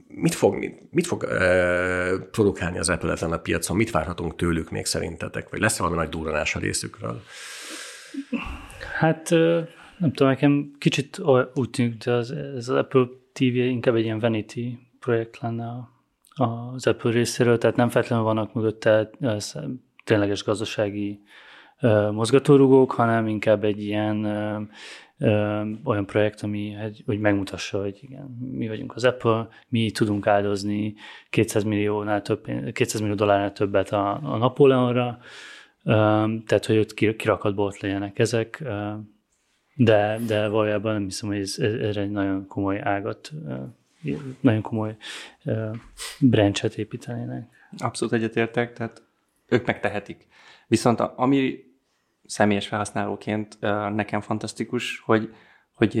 mit fog, mit fog ö, produkálni az Apple ezen a piacon? Mit várhatunk tőlük még szerintetek? Vagy lesz valami nagy durranás a részükről? Hát nem tudom, nekem kicsit úgy tűnik, hogy az, az Apple TV inkább egy ilyen vanity projekt lenne az Apple részéről, tehát nem feltétlenül vannak mögötte tényleges gazdasági mozgatórugók, hanem inkább egy ilyen olyan projekt, ami egy, hogy megmutassa, hogy igen, mi vagyunk az Apple, mi tudunk áldozni 200 milliónál több, 200 millió dollárnál többet a, a Napóleonra, tehát hogy ott kirakatból ott legyenek ezek, de, de valójában nem hiszem, hogy ez, ez egy nagyon komoly ágat, nagyon komoly branchet építenének. Abszolút egyetértek, tehát ők megtehetik. Viszont ami személyes felhasználóként nekem fantasztikus, hogy, hogy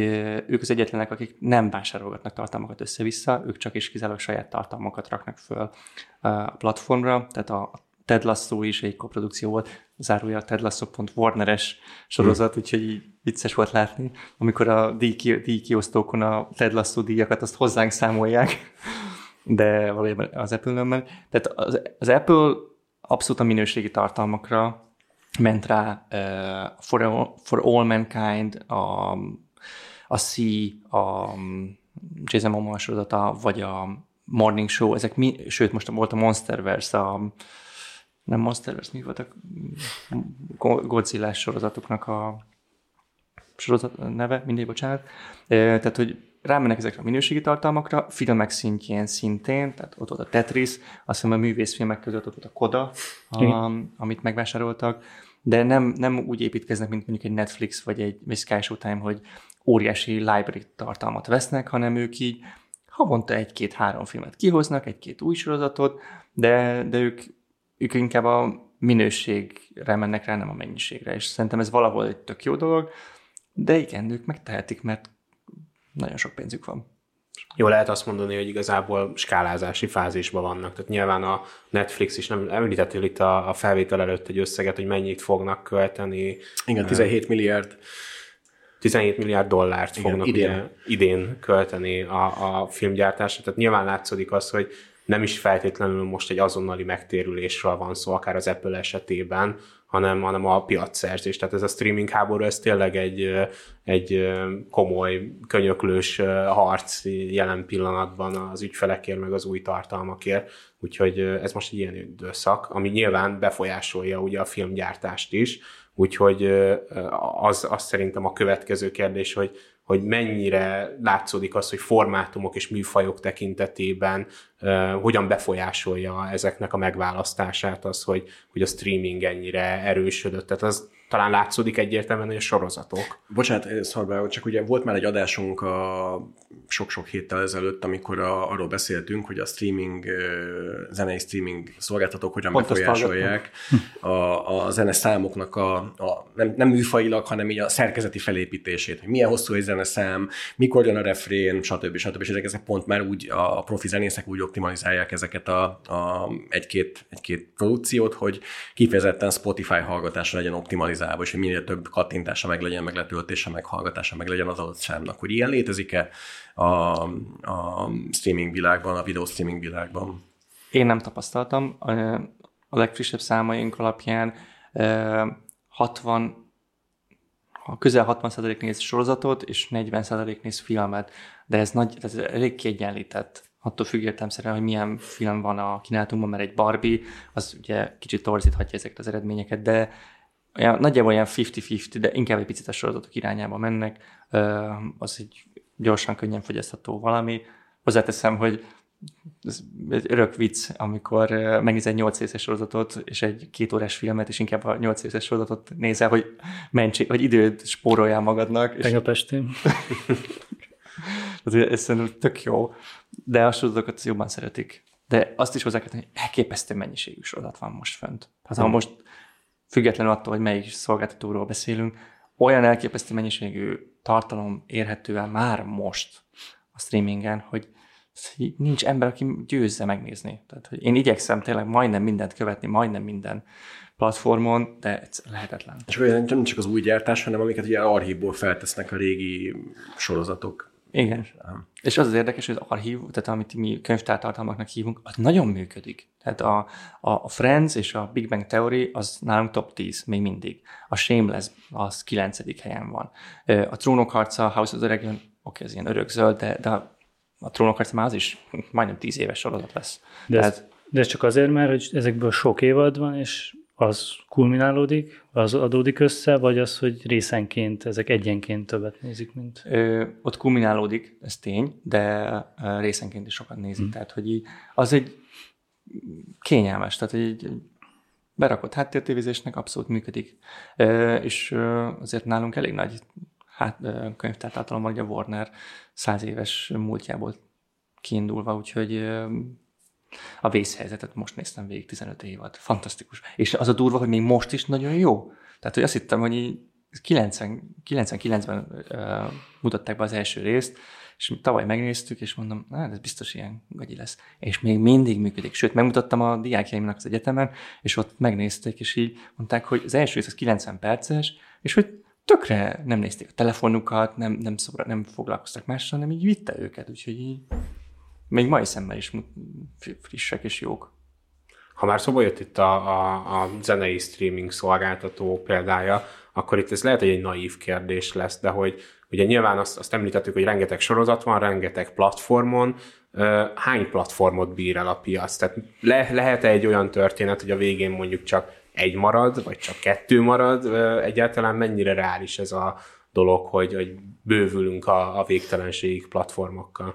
ők az egyetlenek, akik nem vásárolgatnak tartalmakat össze-vissza, ők csak is kizárólag saját tartalmakat raknak föl a platformra, tehát a Ted Lasso is egy koprodukció volt, zárója a Ted Lasso.warner-es sorozat, hmm. úgyhogy így vicces volt látni, amikor a díjkiosztókon a Ted Lasso díjakat azt hozzánk számolják, de valójában az Apple nem. Tehát az, az Apple abszolút a minőségi tartalmakra ment rá uh, for, all, for All Mankind, a, a Sea, a Jason Momoa sorozata, vagy a Morning Show, ezek mi, sőt most volt a Monsterverse, a nem Monsterverse, mi voltak? Godzilla sorozatoknak a sorozat neve, mindegy, bocsánat. Tehát, hogy rámennek ezekre a minőségi tartalmakra, filmek szintjén szintén, tehát ott volt a Tetris, azt hiszem a művészfilmek között ott volt a Koda, a, amit megvásároltak, de nem, nem úgy építkeznek, mint mondjuk egy Netflix vagy egy, vagy Sky Showtime, hogy óriási library tartalmat vesznek, hanem ők így havonta egy-két-három filmet kihoznak, egy-két új sorozatot, de, de ők, ők inkább a minőségre mennek rá, nem a mennyiségre, és szerintem ez valahol egy tök jó dolog, de igen, ők megtehetik, mert nagyon sok pénzük van. Jó, lehet azt mondani, hogy igazából skálázási fázisban vannak. Tehát nyilván a Netflix is nem említettél itt a, a felvétel előtt egy összeget, hogy mennyit fognak költeni. Igen, 17 milliárd 17 milliárd dollárt Igen, fognak idén. Ugye, idén költeni a, a filmgyártásra. Tehát nyilván látszódik az, hogy nem is feltétlenül most egy azonnali megtérülésről van szó, akár az Apple esetében, hanem, hanem a piacszerzés. Tehát ez a streaming háború, ez tényleg egy, egy komoly, könyöklős harc jelen pillanatban az ügyfelekért, meg az új tartalmakért. Úgyhogy ez most egy ilyen időszak, ami nyilván befolyásolja ugye a filmgyártást is, úgyhogy az, az szerintem a következő kérdés, hogy, hogy mennyire látszódik az, hogy formátumok és műfajok tekintetében hogyan befolyásolja ezeknek a megválasztását az, hogy, hogy a streaming ennyire erősödött. Tehát az talán látszódik egyértelműen, hogy a sorozatok. Bocsánat, Szarbá, csak ugye volt már egy adásunk a sok-sok héttel ezelőtt, amikor a, arról beszéltünk, hogy a streaming, zenei streaming szolgáltatók hogyan Pont befolyásolják a, a zene számoknak a, a nem, nem műfajilag, hanem így a szerkezeti felépítését, hogy milyen hosszú egy zeneszám, mikor jön a refrén, stb. stb. És ezek, ezek pont már úgy a profi zenészek úgy optimalizálják ezeket a, a egy-két, egy-két produkciót, hogy kifejezetten Spotify hallgatásra legyen optimalizálva, és hogy minél több kattintása meg legyen, meg letöltése, meg hallgatása meg legyen az adott számnak. Hogy ilyen létezik-e a, a streaming világban, a videó streaming világban? Én nem tapasztaltam. A legfrissebb számaink alapján 60 a közel 60% néz sorozatot, és 40% néz filmet, de ez, nagy, ez elég kiegyenlített attól függ értelmszerűen, hogy milyen film van a kínálatunkban, mert egy Barbie, az ugye kicsit torzíthatja ezeket az eredményeket, de olyan, nagyjából olyan 50-50, de inkább egy picit a sorozatok irányába mennek, az egy gyorsan, könnyen fogyasztható valami. Hozzáteszem, hogy ez egy örök vicc, amikor megnézel egy 8 részes sorozatot, és egy két órás filmet, és inkább a 8 részes sorozatot nézel, hogy mentsé, hogy időt spóroljál magadnak. Tegnap estén. ez szerintem tök jó, de a sorozatokat jobban szeretik. De azt is hozzá kell tenni, hogy elképesztő mennyiségű sorozat van most fönt. Hát ha most függetlenül attól, hogy melyik szolgáltatóról beszélünk, olyan elképesztő mennyiségű tartalom érhető el már most a streamingen, hogy nincs ember, aki győzze megnézni. Tehát, hogy én igyekszem tényleg majdnem mindent követni, majdnem minden platformon, de ez lehetetlen. És akkor nem csak az új gyártás, hanem amiket ugye archívból feltesznek a régi sorozatok. Igen. És az az érdekes, hogy az archív, tehát amit mi könyvtártartalmaknak hívunk, az nagyon működik. Tehát a, a, a Friends és a Big Bang Theory az nálunk top 10 még mindig. A Shameless az 9. helyen van. A Trónok harca, House of the Dragon, oké, okay, ez ilyen örökzöld, de, de a Trónok harca már az is majdnem 10 éves sorozat lesz. De, Tehát, ez, de ez csak azért, mert hogy ezekből sok évad van, és az kulminálódik, az adódik össze, vagy az, hogy részenként, ezek egyenként többet nézik, mint... Ö, ott kulminálódik, ez tény, de részenként is sokat nézik. Hmm. Tehát, hogy így, az egy kényelmes, tehát egy berakott háttértévézésnek abszolút működik. Ö, és azért nálunk elég nagy hát, könyvtártartalom van, a Warner száz éves múltjából kiindulva, úgyhogy a vészhelyzetet most néztem végig 15 évad. Fantasztikus. És az a durva, hogy még most is nagyon jó. Tehát, hogy azt hittem, hogy 90, 99-ben uh, mutatták be az első részt, és tavaly megnéztük, és mondom, na, ez biztos ilyen gagyi lesz. És még mindig működik. Sőt, megmutattam a diákjaimnak az egyetemen, és ott megnézték, és így mondták, hogy az első rész az 90 perces, és hogy tökre nem nézték a telefonukat, nem, nem, szobra, nem foglalkoztak mással, hanem így vitte őket, úgyhogy így még mai szemmel is frissek és jók. Ha már szóba jött itt a, a, a zenei streaming szolgáltató példája, akkor itt ez lehet, hogy egy naív kérdés lesz, de hogy ugye nyilván azt, azt említettük, hogy rengeteg sorozat van, rengeteg platformon, hány platformot bír el a piac? Tehát le, lehet-e egy olyan történet, hogy a végén mondjuk csak egy marad, vagy csak kettő marad? Egyáltalán mennyire reális ez a dolog, hogy, hogy bővülünk a, a végtelenségig platformokkal?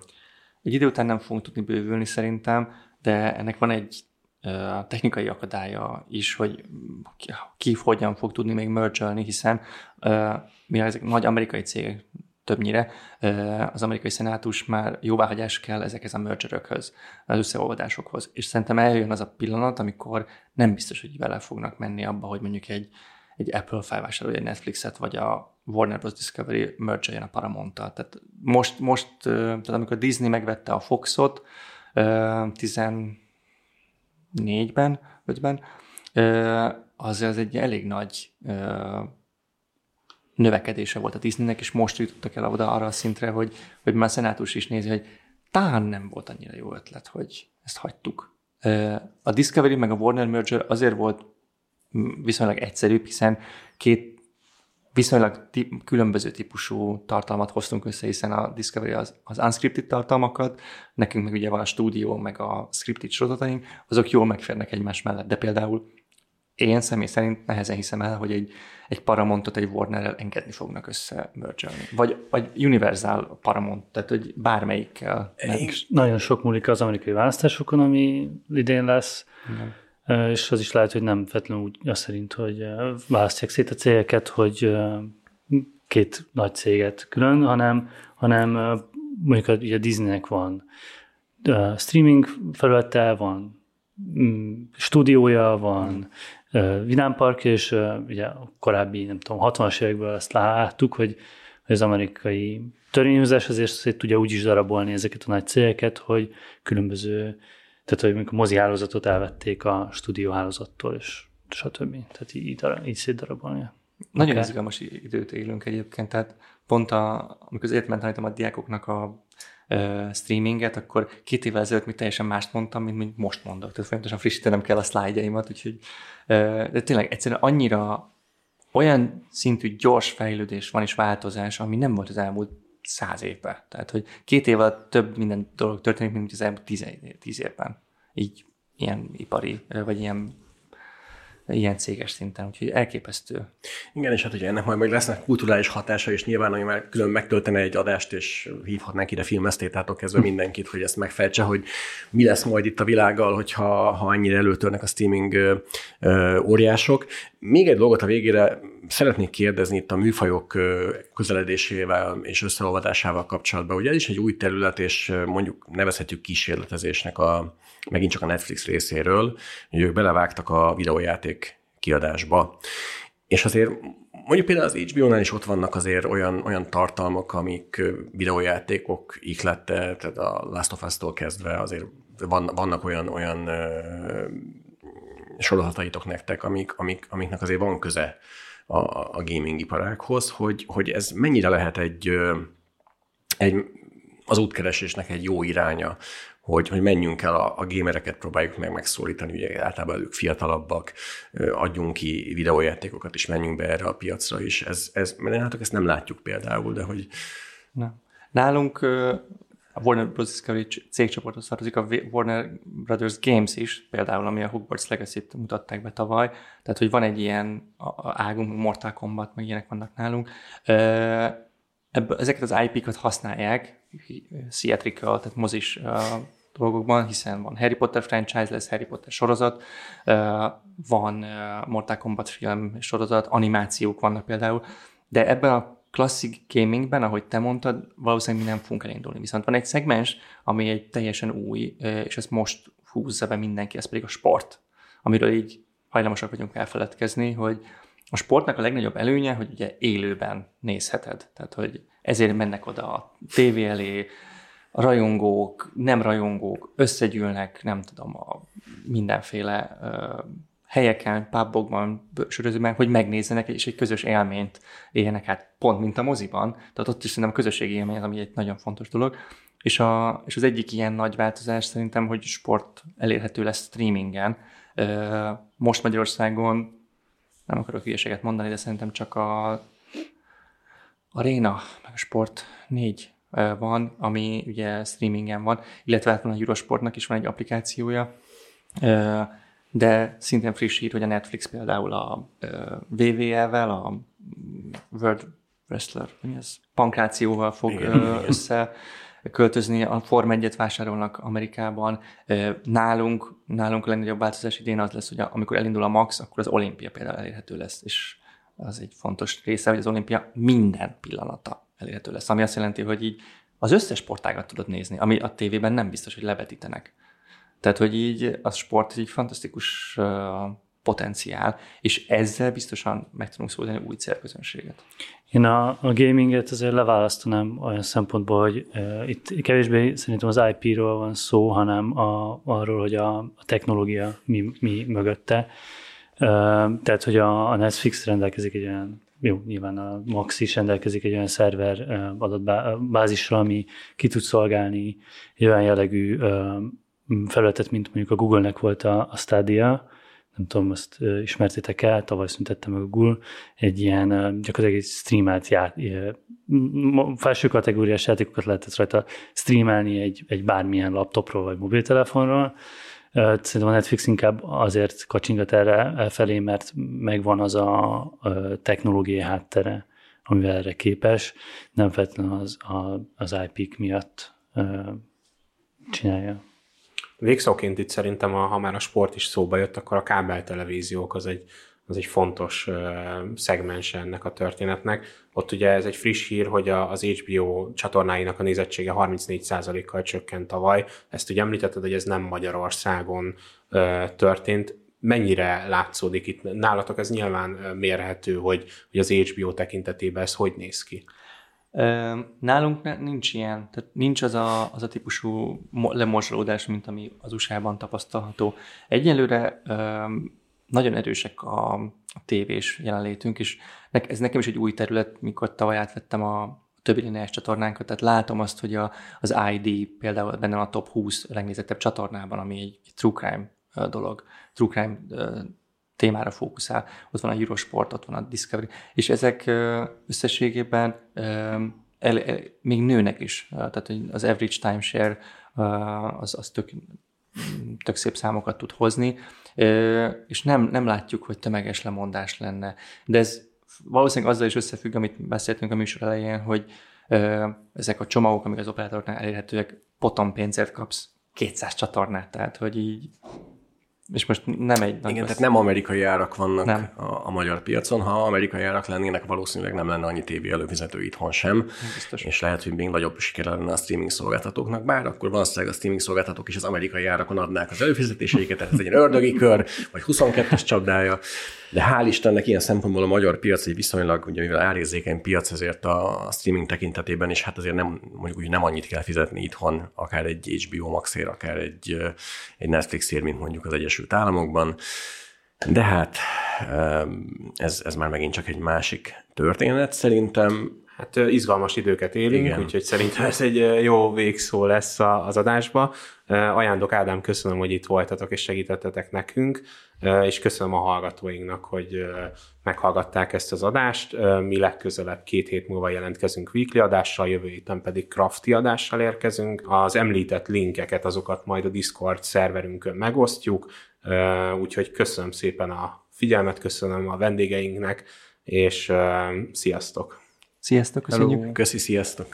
Egy idő után nem fogunk tudni bővülni szerintem, de ennek van egy technikai akadálya is, hogy ki, ki hogyan fog tudni még merge hiszen uh, mivel ezek nagy amerikai cégek többnyire. Az amerikai szenátus már jóváhagyás kell ezekhez a mergerökhöz, az összeolvadásokhoz. És szerintem eljön az a pillanat, amikor nem biztos, hogy vele fognak menni abba, hogy mondjuk egy, egy Apple felvásárolja egy Netflixet, vagy a Warner Bros. Discovery merger a paramount -tal. Tehát most, most, tehát amikor Disney megvette a Foxot 14-ben, 5-ben, az, az egy elég nagy növekedése volt a Disneynek, és most jutottak el oda arra a szintre, hogy, hogy már a szenátus is nézi, hogy talán nem volt annyira jó ötlet, hogy ezt hagytuk. A Discovery meg a Warner merger azért volt viszonylag egyszerűbb, hiszen két viszonylag tip, különböző típusú tartalmat hoztunk össze, hiszen a Discovery az, az unscripted tartalmakat, nekünk meg ugye van a stúdió, meg a scripted sorozataink, azok jól megférnek egymás mellett, de például én személy szerint nehezen hiszem el, hogy egy, egy Paramountot egy Warner-rel engedni fognak össze mergelni. Vagy, vagy Universal Paramount, tehát hogy bármelyikkel. És nagyon sok múlik az amerikai választásokon, ami idén lesz, Igen és az is lehet, hogy nem feltétlenül úgy azt szerint, hogy választják szét a cégeket, hogy két nagy céget külön, hanem, hanem mondjuk a, a Disneynek van streaming felülete, van mm, stúdiója, van vidámpark, és ugye a korábbi, nem tudom, 60-as évekből azt láttuk, hogy, az amerikai törvényhozás azért tudja úgy is darabolni ezeket a nagy cégeket, hogy különböző tehát, hogy a mozi hálózatot elvették a stúdióhálózattól, és stb. Tehát így, így szétdarabolni. Nagyon okay. izgalmas időt élünk egyébként, tehát pont a, amikor az életben tanítom a diákoknak a uh, streaminget, akkor két évvel ezelőtt még teljesen mást mondtam, mint, mint most mondok. Tehát folyamatosan frissítenem kell a szlájdjaimat, úgyhogy uh, de tényleg egyszerűen annyira olyan szintű gyors fejlődés van és változás, ami nem volt az elmúlt száz évben. Tehát, hogy két év alatt több minden dolog történik, mint az elmúlt tíz, tíz évben. Így ilyen ipari, vagy ilyen ilyen céges szinten, úgyhogy elképesztő. Igen, és hát ugye ennek majd, majd lesznek kulturális hatása, és nyilván, hogy már külön megtöltene egy adást, és hívhatnánk ide filmesztétától kezdve mindenkit, hogy ezt megfejtse, hogy mi lesz majd itt a világgal, hogyha ha ennyire előtörnek a streaming ö, ö, óriások. Még egy dolgot a végére szeretnék kérdezni itt a műfajok közeledésével és összeolvadásával kapcsolatban. Ugye ez is egy új terület, és mondjuk nevezhetjük kísérletezésnek a, megint csak a Netflix részéről, hogy ők belevágtak a videójáték kiadásba. És azért mondjuk például az HBO-nál is ott vannak azért olyan, olyan tartalmak, amik videójátékok ihlette, tehát a Last of Us-tól kezdve azért van, vannak olyan, olyan sorozataitok nektek, amik, amik, amiknek azért van köze a, a gaming iparákhoz, hogy, hogy ez mennyire lehet egy, egy az útkeresésnek egy jó iránya, hogy, hogy menjünk el a, a gémereket, próbáljuk meg megszólítani, ugye általában ők fiatalabbak, adjunk ki videójátékokat, és menjünk be erre a piacra is. Ez, ez, mert ezt nem látjuk például, de hogy... Na. Nálunk a Warner Bros. Discovery cégcsoporthoz tartozik a Warner Brothers Games is, például, ami a Hogwarts Legacy-t mutatták be tavaly, tehát, hogy van egy ilyen águnk, Mortal Kombat, meg ilyenek vannak nálunk. Ebből, ezeket az IP-kat használják, theatrical, tehát mozis dolgokban, hiszen van Harry Potter franchise, lesz Harry Potter sorozat, van Mortal Kombat film sorozat, animációk vannak például, de ebben a klasszik gamingben, ahogy te mondtad, valószínűleg mi nem fogunk elindulni. Viszont van egy szegmens, ami egy teljesen új, és ezt most húzza be mindenki, ez pedig a sport, amiről így hajlamosak vagyunk elfeledkezni, hogy a sportnak a legnagyobb előnye, hogy ugye élőben nézheted. Tehát, hogy ezért mennek oda a tévé elé, a rajongók, nem rajongók összegyűlnek, nem tudom, a mindenféle helyeken, pubokban, sörözőben, hogy megnézzenek, és egy közös élményt éljenek át, pont mint a moziban. Tehát ott is szerintem a közösségi élmény, ami egy nagyon fontos dolog. És, a, és az egyik ilyen nagy változás szerintem, hogy sport elérhető lesz streamingen. Most Magyarországon, nem akarok hülyeséget mondani, de szerintem csak a Arena, meg a Sport 4 van, ami ugye streamingen van, illetve hát van a Eurosportnak is van egy applikációja, de szintén friss hír, hogy a Netflix például a WWE-vel, a World Wrestler, mi ez? Pankrációval fog Igen. össze költözni, a Form 1 vásárolnak Amerikában. Nálunk, nálunk a legnagyobb változás idén az lesz, hogy amikor elindul a Max, akkor az olimpia például elérhető lesz, és az egy fontos része, hogy az olimpia minden pillanata elérhető lesz, ami azt jelenti, hogy így az összes sportágat tudod nézni, ami a tévében nem biztos, hogy levetítenek. Tehát, hogy így a sport egy fantasztikus potenciál, és ezzel biztosan meg tudunk szólni új célközönséget. Én a, a gaminget azért leválasztanám olyan szempontból, hogy uh, itt kevésbé szerintem az IP-ról van szó, hanem a, arról, hogy a, a technológia mi, mi mögötte. Uh, tehát, hogy a, a Netflix rendelkezik egy olyan jó, nyilván a Max is rendelkezik egy olyan szerver adatbázisra, ami ki tud szolgálni egy olyan jellegű felületet, mint mondjuk a Google-nek volt a, a Stadia, nem tudom, azt ismertétek el, tavaly szüntette meg a Google, egy ilyen gyakorlatilag egy streamelt ját, felső kategóriás játékokat lehetett rajta streamelni egy, egy bármilyen laptopról vagy mobiltelefonról. Szerintem a Netflix inkább azért kacsingat erre felé, mert megvan az a technológiai háttere, amivel erre képes, nem feltétlenül az, az IP miatt csinálja. Végszóként itt szerintem, ha már a sport is szóba jött, akkor a kábeltelevíziók az egy, az egy fontos szegmens ennek a történetnek. Ott ugye ez egy friss hír, hogy az HBO csatornáinak a nézettsége 34%-kal csökkent tavaly. Ezt ugye említetted, hogy ez nem Magyarországon történt. Mennyire látszódik itt? Nálatok ez nyilván mérhető, hogy, hogy az HBO tekintetében ez hogy néz ki? Nálunk nincs ilyen, tehát nincs az a, az a típusú lemorzsolódás, mint ami az USA-ban tapasztalható. Egyelőre nagyon erősek a, a tévés jelenlétünk, és ez nekem is egy új terület, mikor tavaly átvettem a többi lineáris csatornánkat, tehát látom azt, hogy a, az ID például benne a top 20 legnézettebb csatornában, ami egy, egy true crime dolog, true crime témára fókuszál. Ott van a Eurosport, ott van a Discovery, és ezek összességében el, el, még nőnek is. Tehát az average timeshare az, az tök, tök szép számokat tud hozni, és nem, nem látjuk, hogy tömeges lemondás lenne. De ez valószínűleg azzal is összefügg, amit beszéltünk a műsor elején, hogy ezek a csomagok, amik az operátoroknál elérhetőek, potom pénzért kapsz 200 csatornát, tehát hogy így és most nem egy nagy Igen, tehát nem amerikai árak vannak nem. A, a magyar piacon. Ha amerikai árak lennének, valószínűleg nem lenne annyi tévé előfizető itthon sem. Biztos. És lehet, hogy még nagyobb siker lenne a streaming szolgáltatóknak, bár akkor valószínűleg a streaming szolgáltatók is az amerikai árakon adnák az előfizetéseiket, tehát ez egy ördögi kör, vagy 22-es csapdája. De hál' Istennek ilyen szempontból a magyar piac egy viszonylag, ugye mivel árérzékeny piac, ezért a streaming tekintetében is hát azért nem, mondjuk úgy nem annyit kell fizetni itthon, akár egy HBO Maxért, akár egy, egy Netflixért, mint mondjuk az Egyesült Államokban. De hát ez, ez már megint csak egy másik történet szerintem. Hát izgalmas időket élünk, Igen. úgyhogy szerintem ez egy jó végszó lesz az adásba. Ajándok Ádám, köszönöm, hogy itt voltatok és segítettetek nekünk, és köszönöm a hallgatóinknak, hogy meghallgatták ezt az adást. Mi legközelebb két hét múlva jelentkezünk weekly adással, jövő héten pedig crafty adással érkezünk. Az említett linkeket, azokat majd a Discord szerverünkön megosztjuk, úgyhogy köszönöm szépen a figyelmet, köszönöm a vendégeinknek, és sziasztok! Sziasztok, köszönjük! Hello. Köszi, sziasztok!